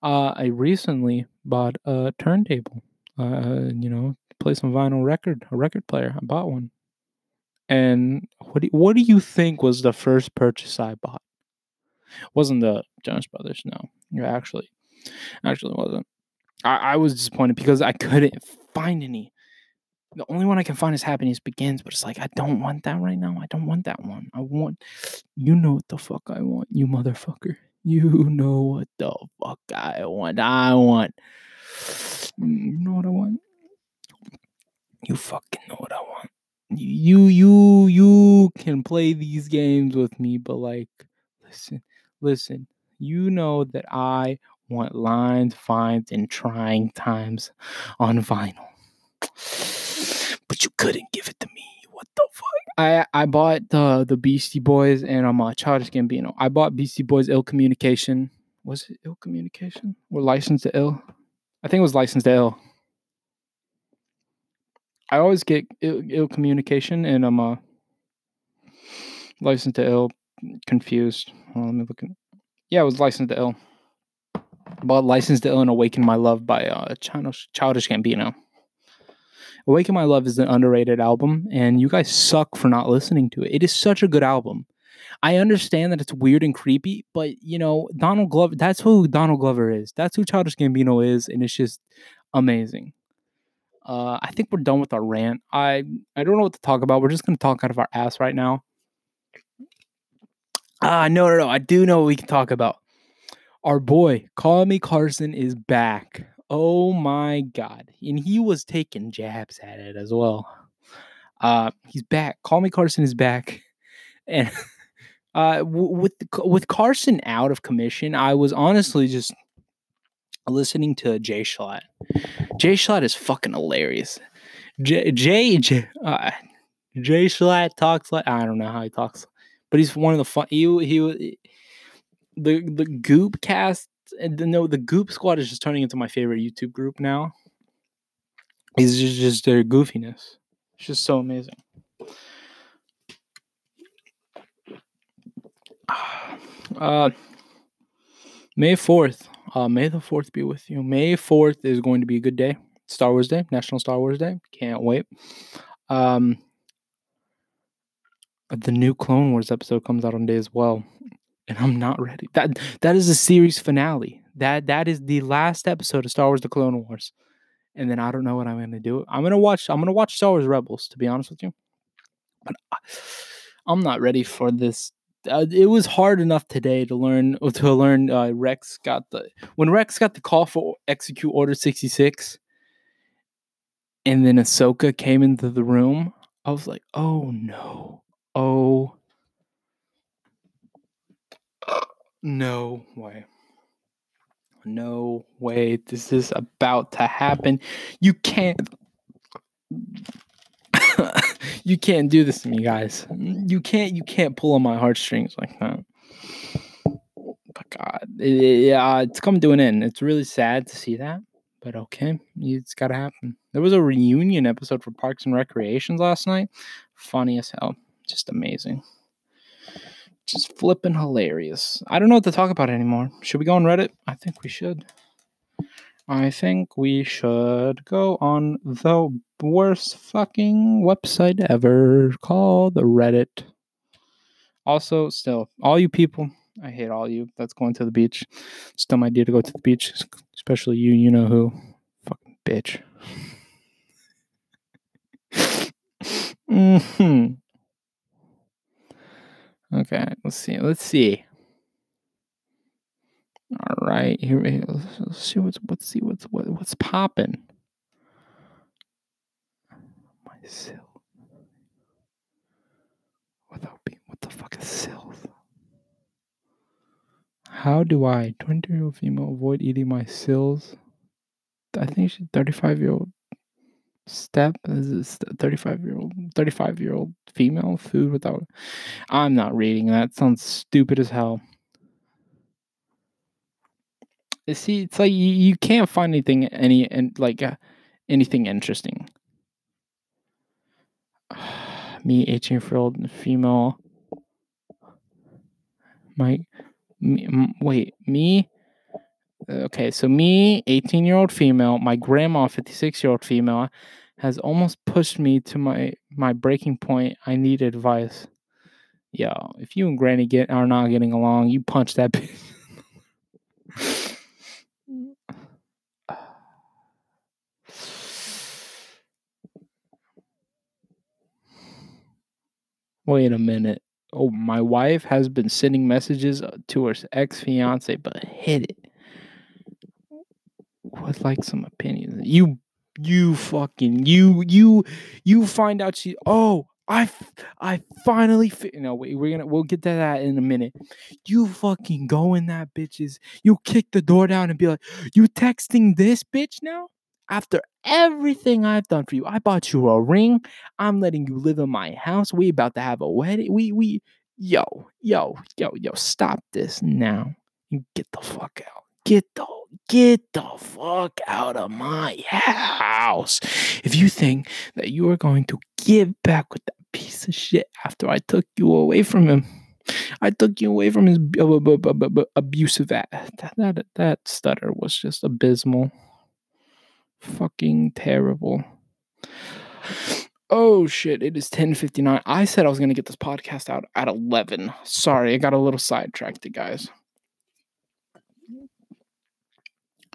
Uh, I recently bought a turntable. Uh, you know, play some vinyl record, a record player. I bought one. And what do, what do you think was the first purchase I bought? wasn't the Jonas Brothers? No, it actually, actually wasn't. I, I was disappointed because I couldn't find any. The only one I can find is Happiness Begins, but it's like I don't want that right now. I don't want that one. I want, you know what the fuck I want, you motherfucker. You know what the fuck I want. I want. You know what I want. You fucking know what I want you you you can play these games with me but like listen listen you know that i want lines vines and trying times on vinyl but you couldn't give it to me what the fuck i i bought the the beastie boys and i'm um, childish gambino i bought beastie boys ill communication was it ill communication or licensed to ill i think it was licensed to ill I always get Ill, Ill communication and I'm uh, licensed to ill confused. Well, let me look. At, yeah, it was licensed to ill. Bought licensed to ill and awaken my love by uh, Childish Gambino. Awaken My Love is an underrated album, and you guys suck for not listening to it. It is such a good album. I understand that it's weird and creepy, but you know, Donald Glover, that's who Donald Glover is. That's who Childish Gambino is, and it's just amazing. Uh, I think we're done with our rant. I I don't know what to talk about. We're just gonna talk out of our ass right now. Ah, no, no, no. I do know what we can talk about. Our boy, Call Me Carson, is back. Oh my god. And he was taking jabs at it as well. Uh, he's back. Call Me Carson is back. *laughs* And uh, with with Carson out of commission, I was honestly just listening to Jschlatt. Jay Schlatt is fucking hilarious. Jay Jay Jay, uh, Jschlatt talks like I don't know how he talks, but he's one of the fun. He he the the Goop cast. No, the Goop Squad is just turning into my favorite YouTube group now. It's just, just their goofiness. It's just so amazing. *sighs* Uh, May 4th, uh, may the 4th be with you. May 4th is going to be a good day. Star Wars Day, National Star Wars Day. Can't wait. Um, the new Clone Wars episode comes out on day as well, and I'm not ready. That that is the series finale. That that is the last episode of Star Wars: The Clone Wars, and then I don't know what I'm gonna do. I'm gonna watch. I'm gonna watch Star Wars Rebels. To be honest with you, but I'm not ready for this uh, it was hard enough today to learn to learn uh, Rex got the when Rex got the call for execute order 66 and then Ahsoka came into the room I was like oh no oh no way no way this is about to happen you can't *coughs* you can't do this to me, guys. You can't you can't pull on my heartstrings like that. But God, it, uh, it's coming to an end. It's really sad to see that, but okay, it's got to happen. There was a reunion episode for Parks and Recreations last night. Funny as hell, just amazing, just flipping hilarious. I don't know what to talk about anymore. Should we go on Reddit? I think we should. I think we should go on the worst fucking website ever called the Reddit. Also, still, all you people, I hate all you that's going to the beach. It's dumb idea to go to the beach, especially you, you know who. Fucking bitch. *laughs* hmm Okay, let's see. Let's see. All right, here we. Let's, see what's let's see what's what, what's popping. My sill. Without being, what the fuck is sills? How do I, 20 year old female, avoid eating my sills? I think she's 35 year old step is this 35 year old 35 year old female food without i'm not reading that sounds stupid as hell. See it's like you, you can't find anything any and like uh, anything interesting. *sighs* Me 18 year old female. My me, wait me okay so me 18 year old female my grandma 56 year old female has almost pushed me to my my breaking point. I need advice. Yo if you and granny get are not getting along you punch that *laughs* wait a minute. Oh my wife has been sending messages uh, to her ex fiance but hit it would like some opinions. You, you fucking you you you find out she. Oh, I, I finally. Fi- no, wait, we're gonna we'll get to that in a minute. You fucking go in that bitches. You kick the door down and be like, you texting this bitch now? After everything I've done for you, I bought you a ring. I'm letting you live in my house. We about to have a wedding. We we yo yo yo yo. Stop this now and get the fuck out. Get the get the fuck out of my house. If you think that you are going to get back with that piece of shit after I took you away from him, I took you away from his bu- bu- bu- bu- bu- abusive act. That, that that stutter was just abysmal. Fucking terrible. Oh shit, it is 10:59. I said I was going to get this podcast out at 11. Sorry, I got a little sidetracked, guys.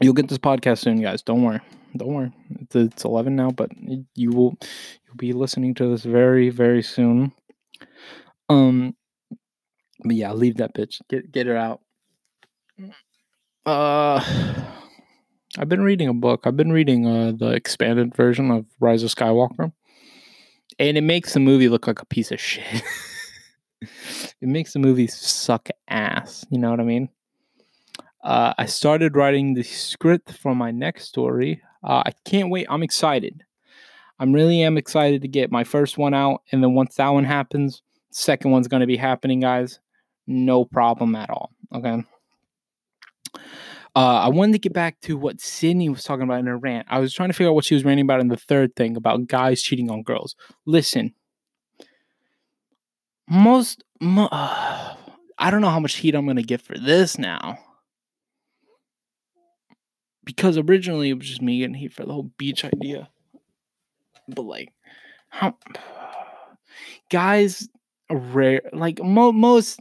You'll get this podcast soon, guys. Don't worry. Don't worry. It's, it's 11 now, but you will you'll be listening to this very very soon. Um but yeah, leave that bitch. Get get her out. Uh I've been reading a book. I've been reading uh the expanded version of Rise of Skywalker. And it makes the movie look like a piece of shit. *laughs* it makes the movie suck ass, you know what I mean? Uh, I started writing the script for my next story. Uh, I can't wait. I'm excited. I'm really am excited to get my first one out, and then once that one happens, second one's going to be happening, guys. No problem at all. Okay. Uh, I wanted to get back to what Sydney was talking about in her rant. I was trying to figure out what she was ranting about in the third thing about guys cheating on girls. Listen, most, mo- *sighs* I don't know how much heat I'm going to get for this now because originally it was just me getting heat for the whole beach idea. But like, how *sighs* guys rare like mo- most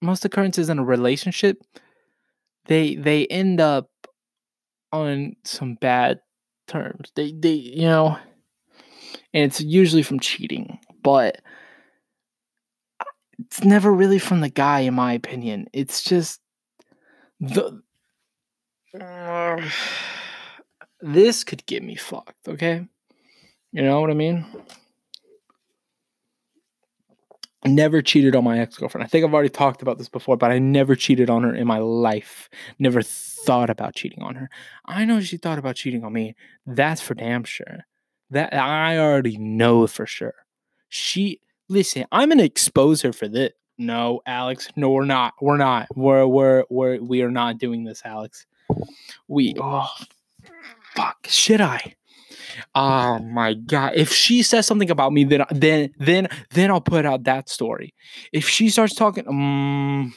most occurrences in a relationship, they they end up on some bad terms. They they you know, and it's usually from cheating, but it's never really from the guy, in my opinion. It's just the uh, *sighs* this could get me fucked, okay? You know what I mean? Never cheated on my ex girlfriend. I think I've already talked about this before, but I never cheated on her in my life. Never thought about cheating on her. I know she thought about cheating on me. That's for damn sure. That I already know for sure. She listen. I'm gonna expose her for this. No, Alex. No, we're not. We're not. We're we're we're we are not doing this, Alex. We oh fuck. Should I? Oh *laughs* my god! If she says something about me, then then then then I'll put out that story. If she starts talking, um,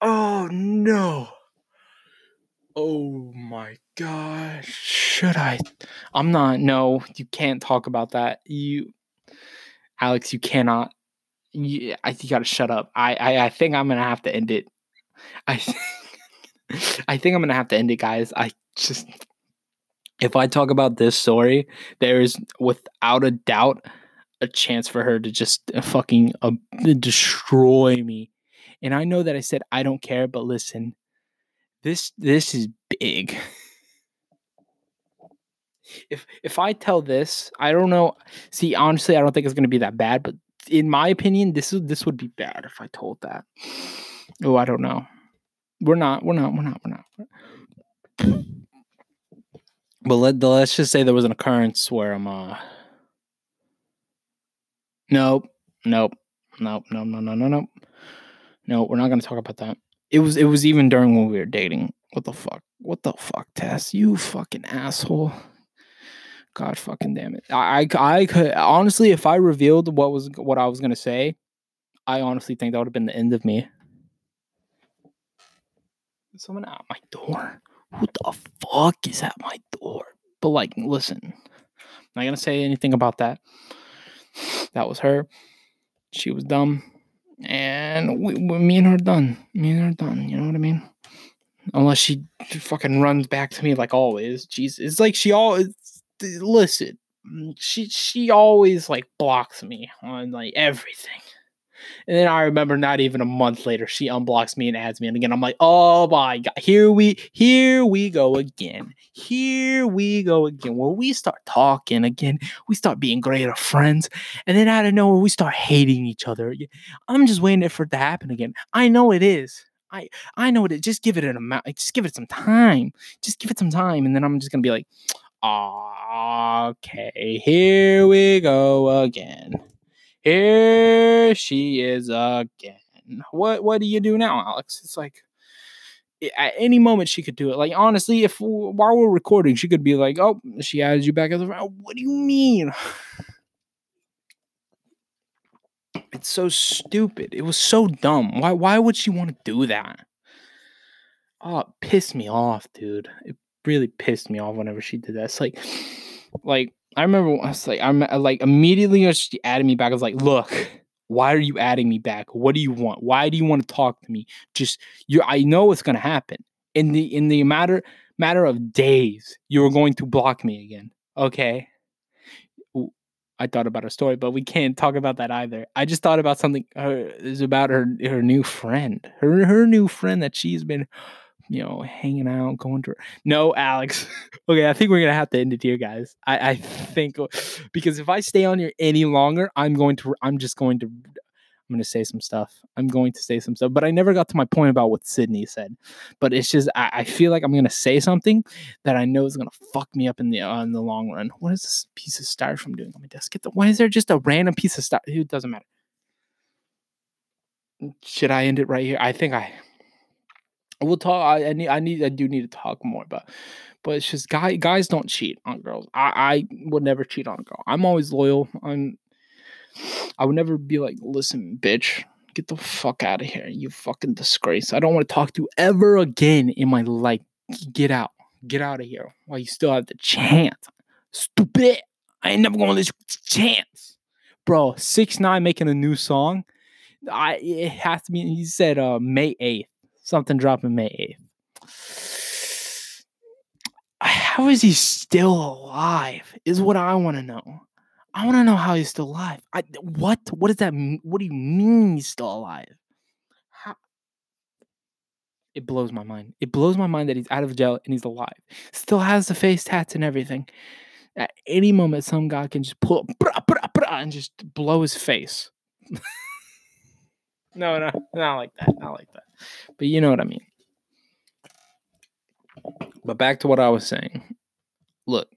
oh no! Oh my gosh! Should I? I'm not. No, you can't talk about that. You, Alex, you cannot. You, I you gotta shut up. I, I I think I'm gonna have to end it. I *laughs* *laughs* I think I'm gonna have to end it, guys. I just if I talk about this story, there is without a doubt a chance for her to just fucking uh, destroy me And I know that I said I don't care, but listen, this this is big. If if I tell this, I don't know. See, honestly, I don't think it's gonna be that bad, but in my opinion, this is this would be bad if I told that. Oh, I don't know. We're not, we're not, we're not, we're not. But let, let's just say there was an occurrence where I'm uh Nope. Nope. Nope. No, no, no, no, no. No, we're not gonna talk about that. It was it was even during when we were dating. What the fuck? What the fuck, Tess? You fucking asshole. God fucking damn it. I, I, I could honestly, if I revealed what was what I was gonna say, I honestly think that would have been the end of me. Someone at my door. Who the fuck is at my door? But like, listen, I'm not gonna say anything about that. That was her. She was dumb, and we, we, me and her done. Me and her done. You know what I mean? Unless she fucking runs back to me like always. Jeez, it's like she always listen. She she always like blocks me on like everything. And then I remember not even a month later, she unblocks me and adds me. And again, I'm like, oh my god, here we here we go again. Here we go again. Where we start talking again, we start being greater friends, and then out of nowhere, we start hating each other. I'm just waiting for it to happen again. I know it is. I I know it is. Just give it an amount. Just give it some time. Just give it some time, and then I'm just gonna be like, okay, here we go again. Here she is again. What what do you do now, Alex? It's like at any moment she could do it. Like honestly, if while we're recording, she could be like, "Oh, she added you back as a friend." Oh, what do you mean? *sighs* It's so stupid. It was so dumb. Why why would she want to do that? Oh, it pissed me off, dude. It really pissed me off whenever she did that. It's like *sighs* like I remember I was like, I'm like immediately she added me back. I was like, look, why are you adding me back? What do you want? Why do you want to talk to me? Just you I know what's gonna happen. In the in the matter matter of days, you're going to block me again. Okay. I thought about her story, but we can't talk about that either. I just thought about something uh, is about her her new friend. Her her new friend that she's been you know, hanging out, going to. No, Alex. *laughs* okay, I think we're gonna have to end it here, guys. I I think *sighs* because if I stay on here any longer, I'm going to. I'm just going to. I'm to say some stuff. I'm going to say some stuff, but I never got to my point about what Sydney said. But it's just I, I feel like I'm to say something that I know is to fuck me up in the uh, in the long run. What is this piece of styrofoam doing on my desk? Get the why is there just a random piece of styrofoam? It doesn't matter. Should I end it right here? I think I we'll talk. I, I, need. I need. I do need to talk more about. But it's just guy guys don't cheat on girls. I I would never cheat on a girl. I'm always loyal. I'm. I would never be like, listen, bitch, get the fuck out of here. You fucking disgrace. I don't want to talk to you ever again in my life. Get out. Get out of here while you still have the chance. Stupid. I ain't never gonna let you chance. Bro, 6ix9ine making a new song. I it has to be. He said uh May eighth something dropping May 8th. How is he still alive? Is what I want to know. I want to know how he's still alive. I, what? What does that mean? What do you mean he's still alive? How? It blows my mind. It blows my mind that he's out of jail and he's alive. Still has the face tats and everything. At any moment, some guy can just pull up and just blow his face. *laughs* no, no, not like that. Not like that. But you know what I mean. But back to what I was saying. Look,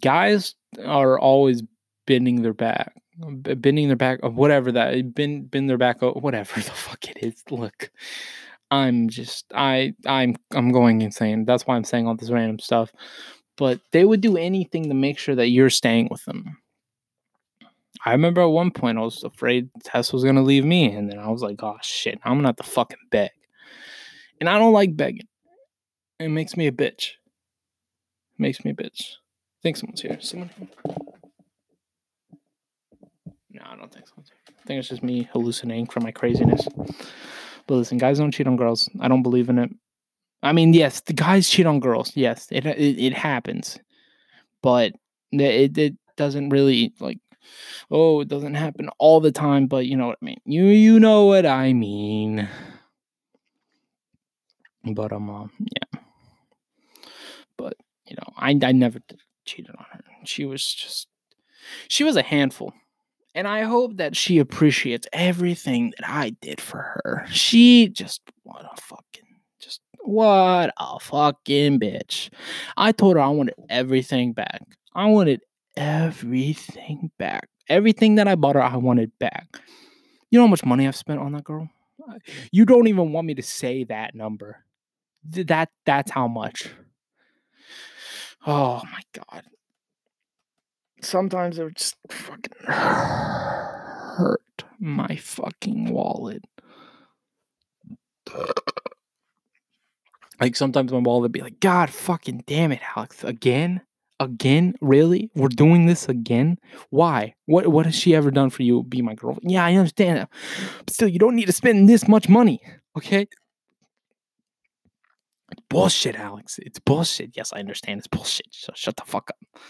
guys are always bending their back, bending their back, or whatever that bend bend their back, whatever *laughs* the fuck it is. Look, I'm just I I'm I'm going insane. That's why I'm saying all this random stuff. But they would do anything to make sure that you're staying with them. I remember at one point I was afraid Tess was gonna leave me, and then I was like, "Oh shit, I'm gonna have to fucking beg." And I don't like begging. It makes me a bitch. It makes me a bitch. I think someone's here. Someone. No, I don't think so. I think it's just me hallucinating from my craziness. But listen, guys don't cheat on girls. I don't believe in it. I mean, yes, the guys cheat on girls. Yes, it it, it happens, but it it doesn't really like Oh, it doesn't happen all the time, but you know what I mean. You you know what I mean. But um, uh, yeah. But you know, I I never cheated on her. She was just she was a handful. And I hope that she appreciates everything that I did for her. She just what a fucking just what a fucking bitch. I told her I wanted everything back. I wanted everything back. Everything that I bought her, I wanted back. You know how much money I've spent on that girl? You don't even want me to say that number. That that's how much. Oh my god. Sometimes it would just fucking hurt my fucking wallet. Like sometimes my wallet would be like, God fucking damn it, Alex, again? Again? Really? We're doing this again? Why? What what has she ever done for you? Be my girlfriend? Yeah, I understand that. But still, you don't need to spend this much money. Okay? It's bullshit, Alex. It's bullshit. Yes, I understand it's bullshit. So shut the fuck up.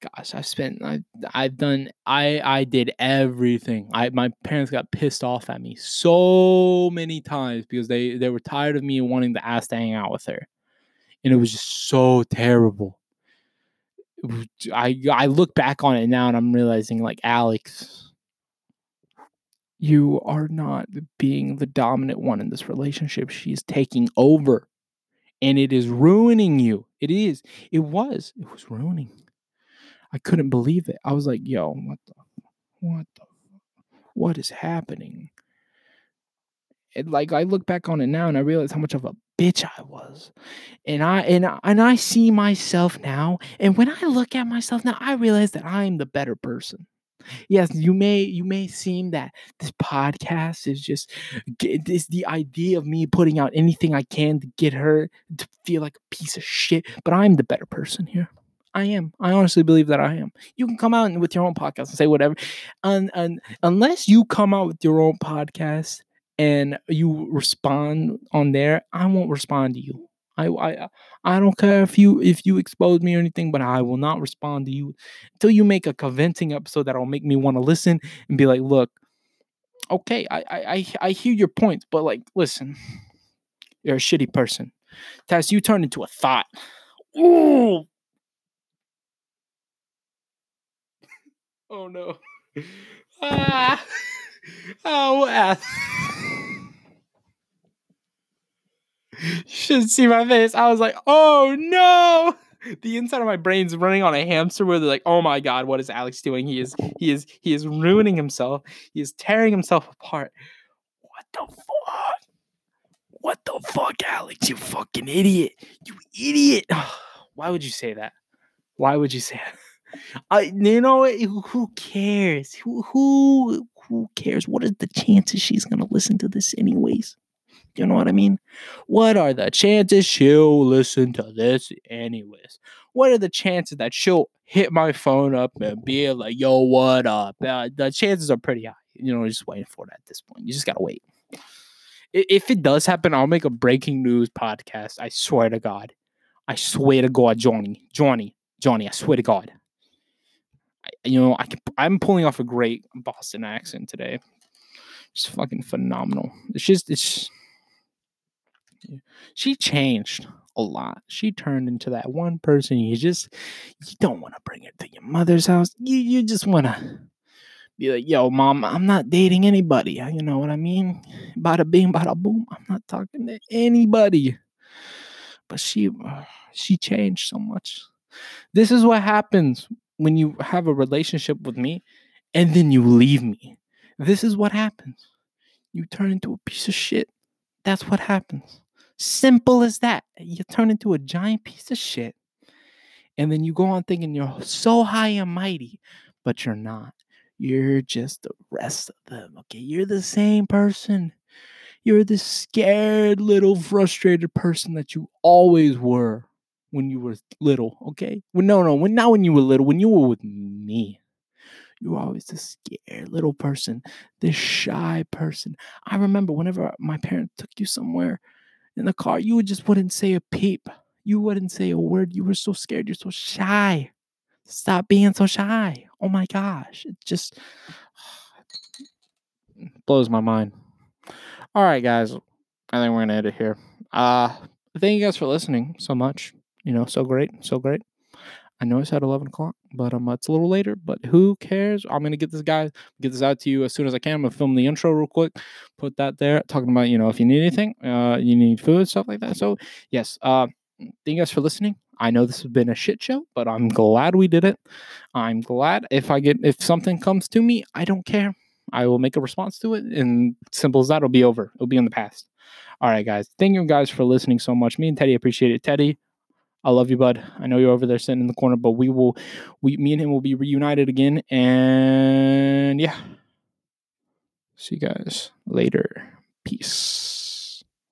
Gosh, I've spent I I've done I I did everything. I my parents got pissed off at me so many times because they they were tired of me wanting to ask to hang out with her. And it was just so terrible. I I look back on it now and I'm realizing like Alex you are not being the dominant one in this relationship. She's taking over and it is ruining you. It is. It was. It was ruining. I couldn't believe it. I was like, yo, what the what the what is happening? It, like I look back on it now and I realize how much of a bitch I was. And I and I- and I see myself now and when I look at myself now I realize that I am the better person. Yes, you may you may seem that this podcast is just is the idea of me putting out anything I can to get her to feel like a piece of shit, but I'm the better person here. I am. I honestly believe that I am. You can come out with your own podcast and say whatever. And, and unless you come out with your own podcast and you respond on there, I won't respond to you. I, I I don't care if you if you expose me or anything, but I will not respond to you until you make a convincing episode that'll make me want to listen and be like, look, okay, I I I, hear your points, but like, listen, you're a shitty person. Tess, you turned into a thought. Ooh. *laughs* Oh no. *laughs* Ah. *laughs* Oh, ah. you should see my face. I was like, oh no. The inside of my brain's running on a hamster where they're like, oh my god, what is Alex doing? He is he is he is ruining himself. He is tearing himself apart. What the fuck? What the fuck, Alex? You fucking idiot. You idiot. *sighs* Why would you say that? Why would you say that? I, you know, who cares? Who, who, who cares? What are the chances she's gonna listen to this anyways? You know what I mean? What are the chances she'll listen to this anyways? What are the chances that she'll hit my phone up and be like, "Yo, what up?" Uh, the chances are pretty high. You know, just waiting for it at this point. You just gotta wait. If it does happen, I'll make a breaking news podcast. I swear to God. I swear to God, Johnny, Johnny, Johnny. I swear to God. You know, I can, I'm pulling off a great Boston accent today. It's fucking phenomenal. It's just, it's. She changed a lot. She turned into that one person you just, you don't want to bring her to your mother's house. You, you just want to be like, yo, mom, I'm not dating anybody. You know what I mean? Bada bing, bada boom. I'm not talking to anybody. But she, uh, she changed so much. This is what happens when you have a relationship with me and then you leave me. This is what happens. You turn into a piece of shit. That's what happens. Simple as that. You turn into a giant piece of shit. And then you go on thinking you're so high and mighty, but you're not. You're just the rest of them. Okay. You're the same person. You're the scared little frustrated person that you always were when you were little. Okay. No, no, when not when you were little, when you were with me. You were always the scared little person, this shy person. I remember whenever my parents took you somewhere in the car, you just wouldn't say a peep. You wouldn't say a word. You were so scared. You're so shy. Stop being so shy. Oh my gosh. It just *sighs* blows my mind. All right, guys. I think we're gonna end it here. Uh thank you guys for listening so much. You know, so great, so great. I know it's at eleven o'clock, but um, it's a little later. But who cares? I'm gonna get this guy, get this out to you as soon as I can. I'm gonna film the intro real quick, put that there, talking about you know if you need anything, uh, you need food, stuff like that. So yes, uh, thank you guys for listening. I know this has been a shit show, but I'm glad we did it. I'm glad if I get if something comes to me, I don't care. I will make a response to it, and simple as that, it'll be over. It'll be in the past. All right, guys. Thank you guys for listening so much. Me and Teddy appreciate it. Teddy, I love you, bud. I know you're over there sitting in the corner, but we will, we, me and him will be reunited again. And yeah, see you guys later. Peace.